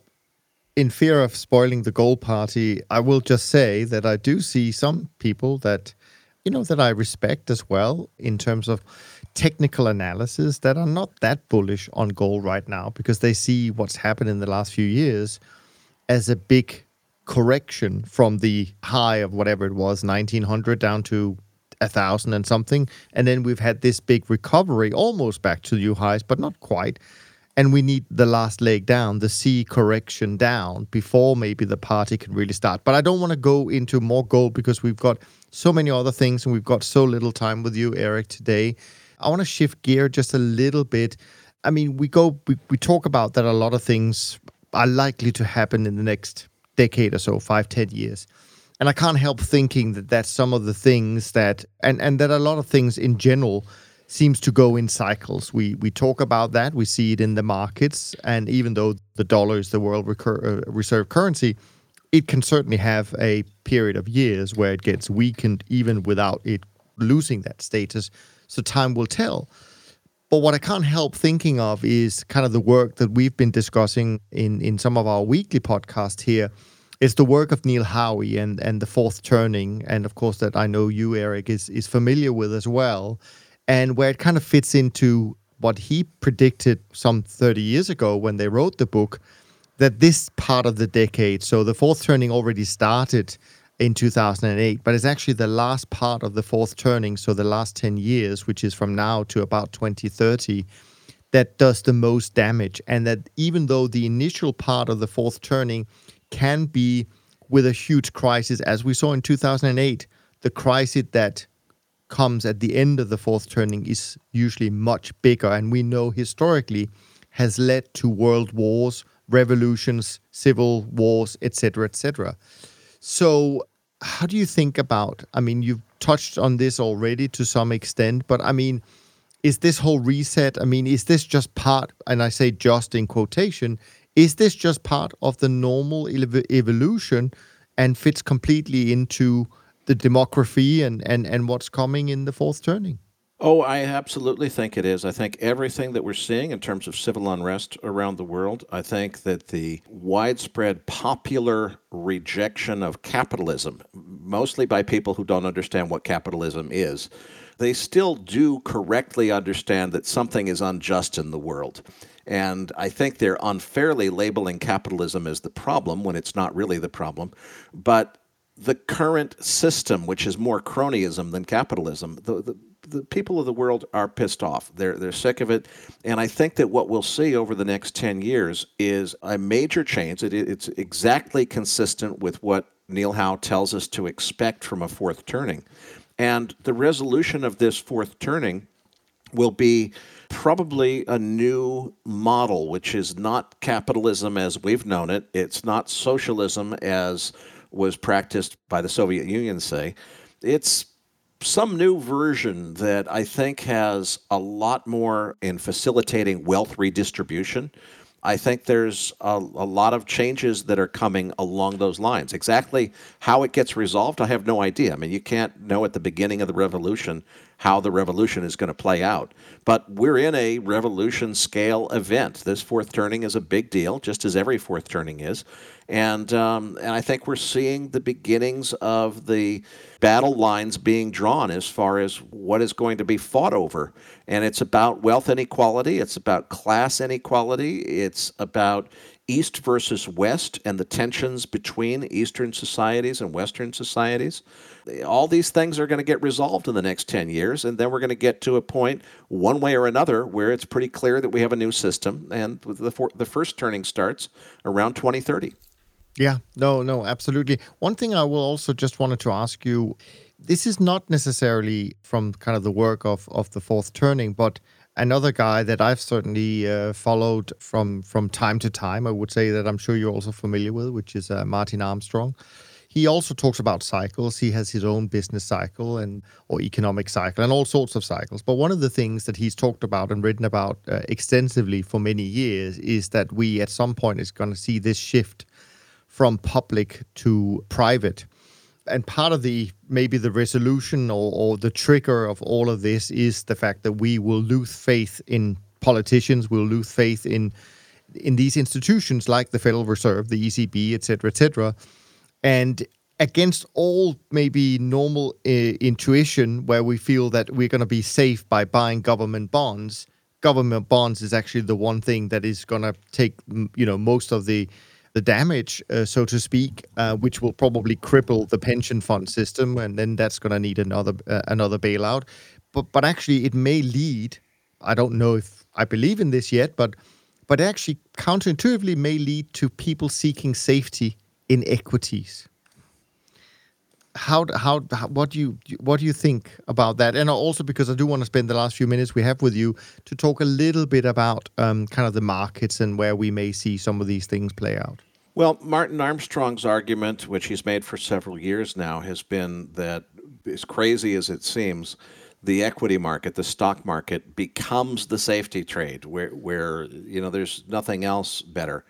Speaker 2: in fear of spoiling the gold party, I will just say that I do see some people that, you know, that I respect as well in terms of technical analysis that are not that bullish on gold right now because they see what's happened in the last few years as a big correction from the high of whatever it was, 1900 down to a thousand and something. And then we've had this big recovery almost back to new highs, but not quite and we need the last leg down, the C correction down before maybe the party can really start. But I don't want to go into more gold because we've got so many other things and we've got so little time with you, Erik, today. I want to shift gear just a little bit. I mean, we go, we, we talk about that a lot of things are likely to happen in the next decade or so, five, ten years. And I can't help thinking that that's some of the things that, and, and that a lot of things in general seems to go in cycles. We we talk about that. We see it in the markets, and even though the dollar is the world recur- uh, reserve currency, it can certainly have a period of years where it gets weakened, even without it losing that status. So time will tell. But what I can't help thinking of is kind of the work that we've been discussing in in some of our weekly podcasts here. Is the work of Neil Howe and and the fourth turning, and of course that I know you, Erik, is is familiar with as well and where it kind of fits into what he predicted some 30 years ago when they wrote the book that this part of the decade, so the fourth turning already started in 2008, but it's actually the last part of the fourth turning, so the last 10 years, which is from now to about 2030, that does the most damage. And that even though the initial part of the fourth turning can be with a huge crisis, as we saw in 2008, the crisis that comes at the end of the fourth turning is usually much bigger, and we know historically has led to world wars, revolutions, civil wars, etc., etc. So, how do you think about? I mean, you've touched on this already to some extent, but I mean, is this whole reset? I mean, is this just part? And I say just in quotation. Is this just part of the normal ev- evolution and fits completely into the demography and, and, and what's coming in the fourth turning?
Speaker 1: Oh, I absolutely think it is. I think everything that we're seeing in terms of civil unrest around the world, I think that the widespread popular rejection of capitalism, mostly by people who don't understand what capitalism is, they still do correctly understand that something is unjust in the world. And I think they're unfairly labeling capitalism as the problem when it's not really the problem. But the current system, which is more cronyism than capitalism, the, the, the, people of the world are pissed off. They're, they're sick of it. And I think that what we'll see over the next 10 years is a major change. It, it's exactly consistent with what Neil Howe tells us to expect from a fourth turning. And the resolution of this fourth turning will be probably a new model, which is not capitalism as we've known it. It's not socialism as was practiced by the Soviet Union, say. It's some new version that I think has a lot more in facilitating wealth redistribution. I think there's a, a, lot of changes that are coming along those lines. Exactly how it gets resolved, I have no idea. I mean, you can't know at the beginning of the revolution how the revolution is going to play out. But we're in a revolution scale event. This fourth turning is a big deal, just as every fourth turning is. And, um, and I think we're seeing the beginnings of the battle lines being drawn as far as what is going to be fought over. And it's about wealth inequality, it's about class inequality, it's about East versus West and the tensions between Eastern societies and Western societies. All these things are going to get resolved in the next 10 years, and then we're going to get to a point, one way or another, where it's pretty clear that we have a new system, and the, for, the first turning starts around 2030.
Speaker 2: Yeah, no, no, absolutely. One thing I will also just wanted to ask you this is not necessarily from kind of the work of, of the fourth turning, but another guy that I've certainly uh, followed from from time to time. I would say that I'm sure you're also familiar with, which is uh, Martin Armstrong. He also talks about cycles. He has his own business cycle and or economic cycle and all sorts of cycles. But one of the things that he's talked about and written about uh, extensively for many years is that we at some point is going to see this shift from public to private and part of the maybe the resolution or, or the trigger of all of this is the fact that we will lose faith in politicians, we'll lose faith in in these institutions like the Federal Reserve, the ECB, et cetera, et cetera. And against all maybe normal uh, intuition, where we feel that we're going to be safe by buying government bonds, government bonds is actually the one thing that is going to take you know most of the the damage, uh, so to speak, uh, which will probably cripple the pension fund system, and then that's going to need another uh, another bailout. But but actually, it may lead. I don't know if I believe in this yet, but but actually, counterintuitively, may lead to people seeking safety in equities. How, how how what do you what do you think about that? And also because I do want to spend the last few minutes we have with you to talk a little bit about um, kind of the markets and where we may see some of these things play out.
Speaker 1: Well, Martin Armstrong's argument, which he's made for several years now, has been that as crazy as it seems, the equity market, the stock market, becomes the safety trade where where you know there's nothing else better.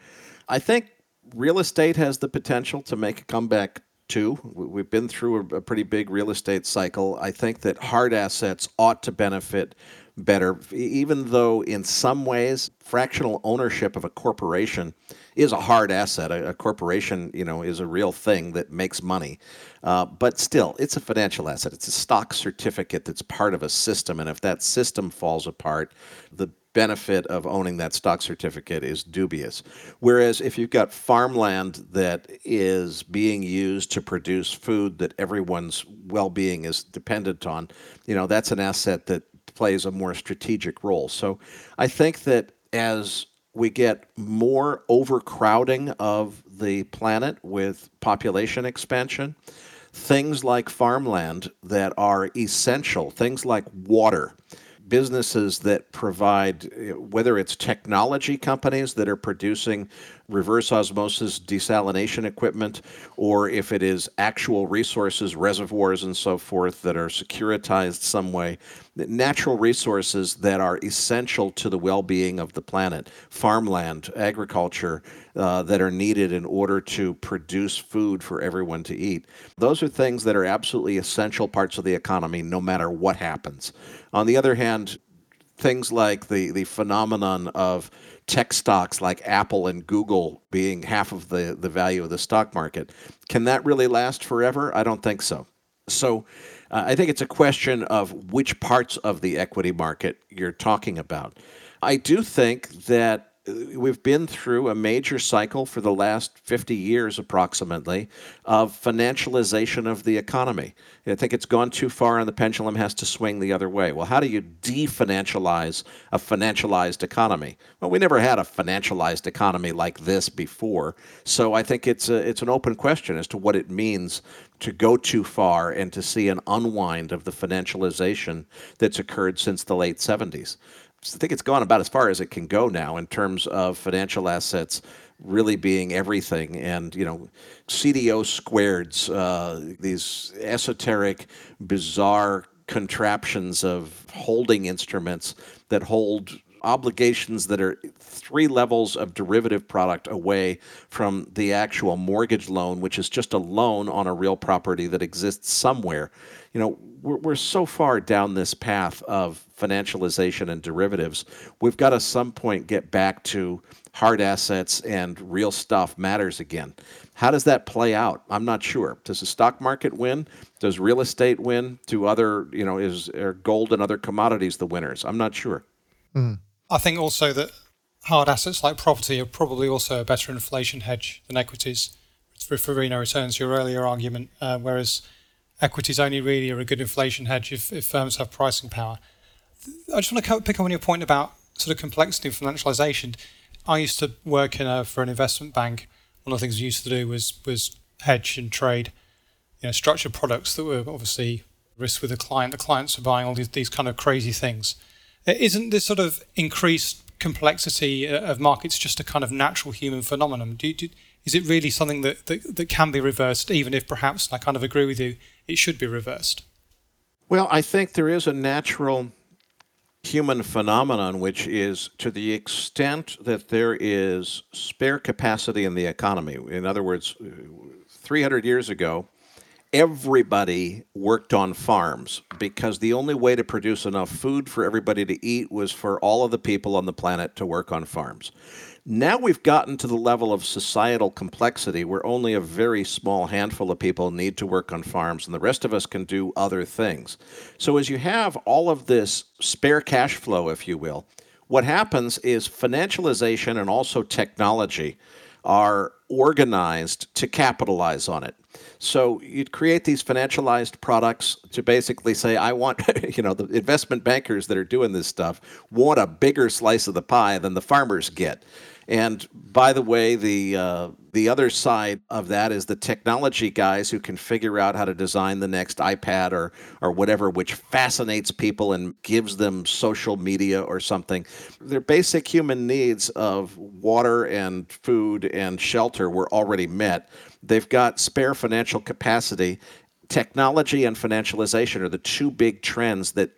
Speaker 1: I think real estate has the potential to make a comeback too. We've been through a, pretty big real estate cycle. I think that hard assets ought to benefit better, even though in some ways fractional ownership of a corporation is a hard asset. A, a corporation, you know, is a real thing that makes money, uh, but still, it's a financial asset. It's a stock certificate that's part of a system, and if that system falls apart, the benefit of owning that stock certificate is dubious. Whereas if you've got farmland that is being used to produce food that everyone's well being is dependent on, you know, that's an asset that plays a more strategic role. So I think that as we get more overcrowding of the planet with population expansion, things like farmland that are essential, things like water, businesses that provide, whether it's technology companies that are producing reverse osmosis desalination equipment, or if it is actual resources, reservoirs, and so forth that are securitized some way, natural resources that are essential to the well being of the planet, farmland, agriculture. Uh, that are needed in order to produce food for everyone to eat. Those are things that are absolutely essential parts of the economy, no matter what happens. On the other hand, things like the, the phenomenon of tech stocks like Apple and Google being half of the, the value of the stock market, can that really last forever? I don't think so. So uh, I think it's a question of which parts of the equity market you're talking about. I do think that we've been through a major cycle for the last 50 years approximately of financialization of the economy. I think it's gone too far and the pendulum has to swing the other way. Well, how do you definancialize a financialized economy? Well, we never had a financialized economy like this before. So I think it's a, it's an open question as to what it means to go too far and to see an unwind of the financialization that's occurred since the late 70s. I think it's gone about as far as it can go now in terms of financial assets really being everything. And you know cdo squareds uh, these esoteric bizarre contraptions of holding instruments that hold obligations that are three levels of derivative product away from the actual mortgage loan which is just a loan on a real property that exists somewhere you know we're, we're so far down this path of financialization and derivatives. We've got to some point get back to hard assets and real stuff matters again. How does that play out? I'm not sure. Does the stock market win? Does real estate win? Do other, you know, is gold and other commodities the winners? I'm not sure.
Speaker 3: Mm. I think also that hard assets like property are probably also a better inflation hedge than equities. For Farina returns your earlier argument, uh, whereas equities only really are a good inflation hedge if, if firms have pricing power. I just want to pick up on your point about sort of complexity of financialization. I used to work in a, for an investment bank. One of the things we used to do was was hedge and trade you know, structured products that were obviously risk with the client. The clients are buying all these, these kind of crazy things. Isn't this sort of increased complexity uh, of markets just a kind of natural human phenomenon? Do, do, is it really something that, that, that can be reversed, even if perhaps, I kind of agree with you, it should be reversed?
Speaker 1: Well, I think there is a natural human phenomenon, which is to the extent that there is spare capacity in the economy. In other words, 300 years ago, everybody worked on farms because the only way to produce enough food for everybody to eat was for all of the people on the planet to work on farms. Now we've gotten to the level of societal complexity where only a very small handful of people need to work on farms and the rest of us can do other things. So, as you have all of this spare cash flow, if you will, what happens is financialization and also technology are organized to capitalize on it. So you'd create these financialized products to basically say, I want, <laughs> you know, the investment bankers that are doing this stuff want a bigger slice of the pie than the farmers get. And by the way, the uh, the other side of that is the technology guys who can figure out how to design the next iPad or or whatever, which fascinates people and gives them social media or something. Their basic human needs of water and food and shelter were already met. They've got spare financial capacity. Technology and financialization are the two big trends that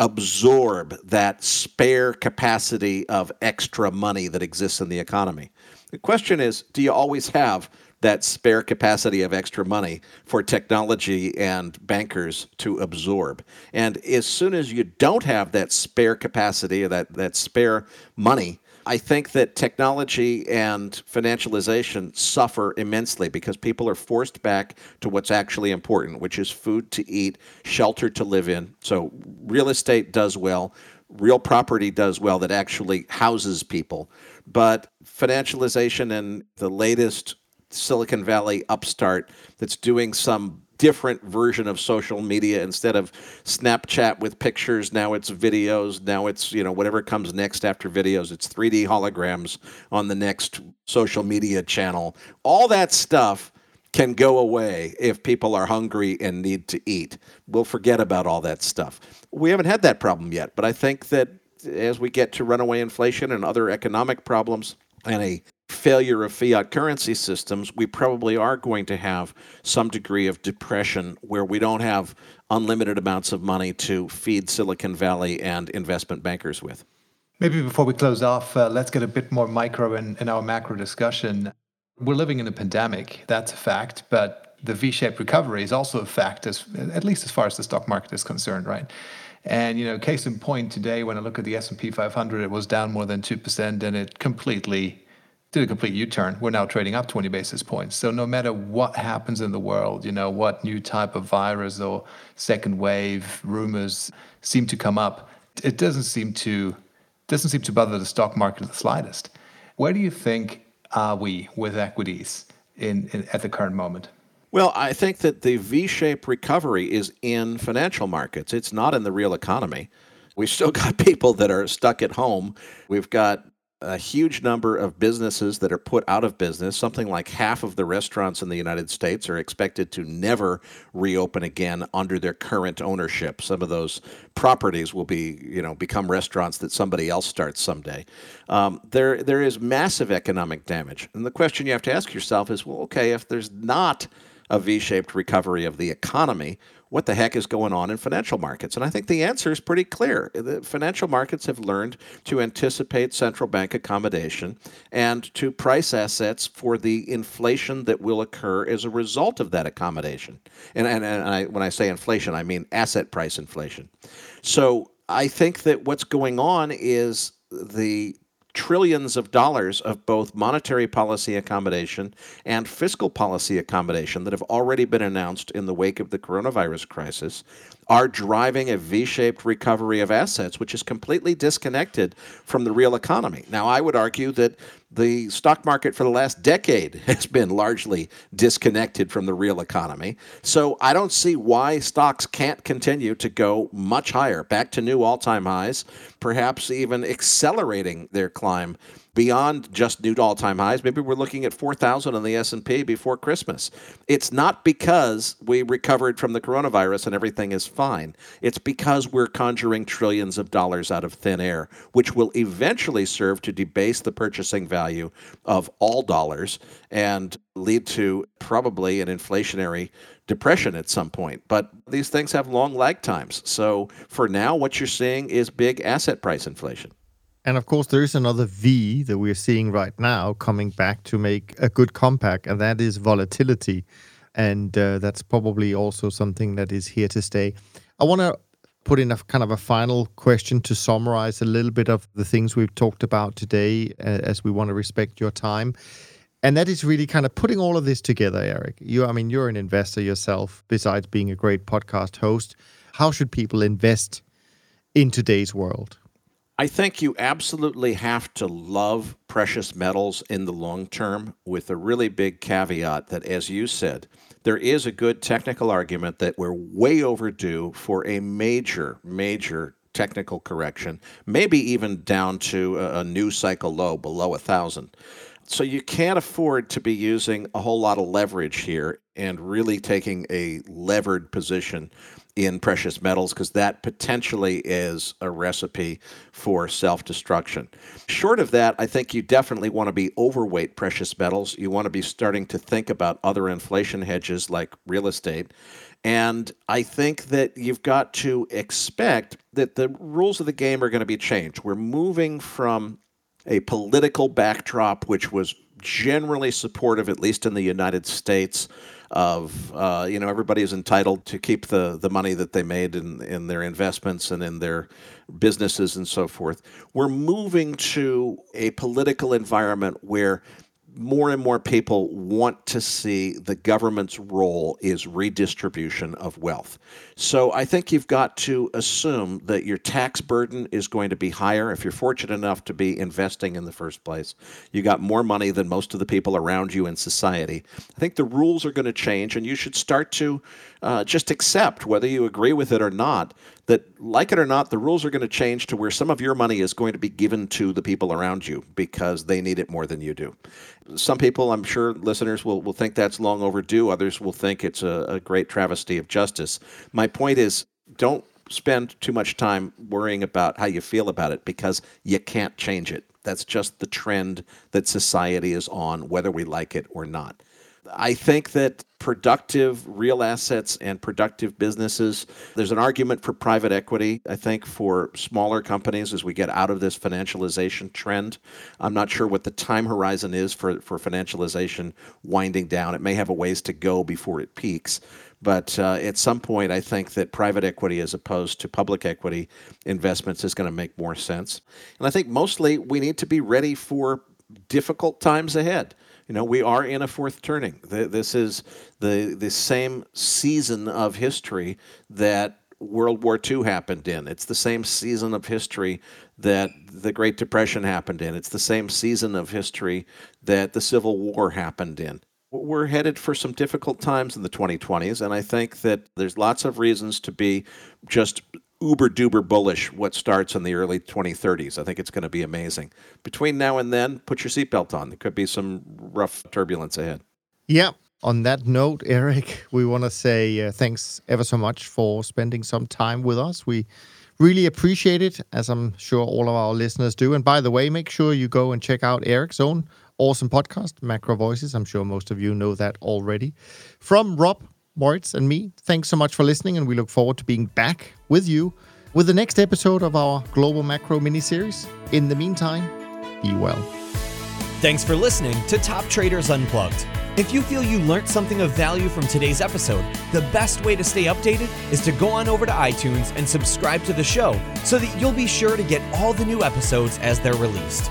Speaker 1: absorb that spare capacity of extra money that exists in the economy. The question is do you always have that spare capacity of extra money for technology and bankers to absorb? And as soon as you don't have that spare capacity or that, that spare money, I think that technology and financialization suffer immensely because people are forced back to what's actually important, which is food to eat, shelter to live in. So real estate does well, real property does well that actually houses people. But financialization and the latest Silicon Valley upstart that's doing some different version of social media instead of Snapchat with pictures. Now it's videos. Now it's, you know, whatever comes next after videos. It's 3D holograms on the next social media channel. All that stuff can go away if people are hungry and need to eat. We'll forget about all that stuff. We haven't had that problem yet, but I think that as we get to runaway inflation and other economic problems and a failure of fiat currency systems, we probably are going to have some degree of depression where we don't have unlimited amounts of money to feed Silicon Valley and investment bankers with.
Speaker 4: Maybe before we close off, uh, let's get a bit more micro in, in our macro discussion. We're living in a pandemic, that's a fact, but the V-shaped recovery is also a fact, as, at least as far as the stock market is concerned, right? And you know, case in point, today when I look at the S&P 500, it was down more than two percent, and it completely did a complete U-turn. We're now trading up 20 basis points. So no matter what happens in the world, you know, what new type of virus or second wave rumors seem to come up, it doesn't seem to doesn't seem to bother the stock market the slightest. Where do you think are we with equities in, in at the current moment?
Speaker 1: Well, I think that the V-shaped recovery is in financial markets. It's not in the real economy. We've still got <laughs> people that are stuck at home. We've got a huge number of businesses that are put out of business. Something like half of the restaurants in the United States are expected to never reopen again under their current ownership. Some of those properties will be, you know, become restaurants that somebody else starts someday. Um, there, there is massive economic damage, and the question you have to ask yourself is, well, okay, if there's not a V-shaped recovery of the economy, what the heck is going on in financial markets? And I think the answer is pretty clear. The financial markets have learned to anticipate central bank accommodation and to price assets for the inflation that will occur as a result of that accommodation. And, and, and I, when I say inflation, I mean asset price inflation. So I think that what's going on is the trillions of dollars of both monetary policy accommodation and fiscal policy accommodation that have already been announced in the wake of the coronavirus crisis are driving a V shaped recovery of assets, which is completely disconnected from the real economy. Now, I would argue that the stock market for the last decade <laughs> has been largely disconnected from the real economy. So I don't see why stocks can't continue to go much higher, back to new all-time highs, perhaps even accelerating their climb beyond just new all-time highs. Maybe we're looking at 4,000 on the S&P before Christmas. It's not because we recovered from the coronavirus and everything is fine. It's because we're conjuring trillions of dollars out of thin air, which will eventually serve to debase the purchasing value of all dollars and lead to probably an inflationary depression at some point. But these things have long lag times. So for now, what you're seeing is big asset price inflation.
Speaker 2: And of course, there is another V that we're seeing right now coming back to make a good compact, and that is volatility. And uh, that's probably also something that is here to stay. I want to put in a kind of a final question to summarize a little bit of the things we've talked about today, uh, as we want to respect your time. And that is really kind of putting all of this together, Erik. You, I mean, you're an investor yourself, besides being a great podcast host. How should people invest in today's world?
Speaker 1: I think you absolutely have to love precious metals in the long term, with a really big caveat that, as you said, there is a good technical argument that we're way overdue for a major, major technical correction, maybe even down to a, new cycle low below a thousand. So you can't afford to be using a whole lot of leverage here and really taking a levered position in precious metals because that potentially is a recipe for self destruction. Short of that, I think you definitely want to be overweight precious metals. You want to be starting to think about other inflation hedges like real estate. And I think that you've got to expect that the rules of the game are going to be changed. We're moving from a political backdrop which was generally supportive, at least in the United States, of uh, you know everybody is entitled to keep the the money that they made in in their investments and in their businesses and so forth. We're moving to a political environment where more and more people want to see the government's role is redistribution of wealth. So I think you've got to assume that your tax burden is going to be higher if you're fortunate enough to be investing in the first place. You got more money than most of the people around you in society. I think the rules are going to change, and you should start to uh, just accept, whether you agree with it or not, that, like it or not, the rules are going to change to where some of your money is going to be given to the people around you because they need it more than you do. Some people, I'm sure listeners will, will think that's long overdue. Others will think it's a, a great travesty of justice. My point is don't spend too much time worrying about how you feel about it because you can't change it. That's just the trend that society is on, whether we like it or not. I think that productive real assets and productive businesses, there's an argument for private equity, I think, for smaller companies as we get out of this financialization trend. I'm not sure what the time horizon is for, for financialization winding down. It may have a ways to go before it peaks. But uh, at some point, I think that private equity as opposed to public equity investments is going to make more sense. And I think mostly we need to be ready for difficult times ahead. You know, we are in a fourth turning. This is the the same season of history that World War II happened in. It's the same season of history that the Great Depression happened in. It's the same season of history that the Civil War happened in. We're headed for some difficult times in the 2020s, and I think that there's lots of reasons to be just uber duper bullish what starts in the early 2030s. I think it's going to be amazing. Between now and then, put your seatbelt on. There could be some rough turbulence ahead.
Speaker 2: Yeah. On that note, Erik, we want to say uh, thanks ever so much for spending some time with us. We really appreciate it, as I'm sure all of our listeners do. And by the way, make sure you go and check out Erik's own awesome podcast, Macro Voices. I'm sure most of you know that already. From Rob, Moritz, and me, thanks so much for listening, and we look forward to being back with you with the next episode of our Global Macro mini series. In the meantime, be well.
Speaker 5: Thanks for listening to Top Traders Unplugged. If you feel you learned something of value from today's episode, the best way to stay updated is to go on over to iTunes and subscribe to the show so that you'll be sure to get all the new episodes as they're released.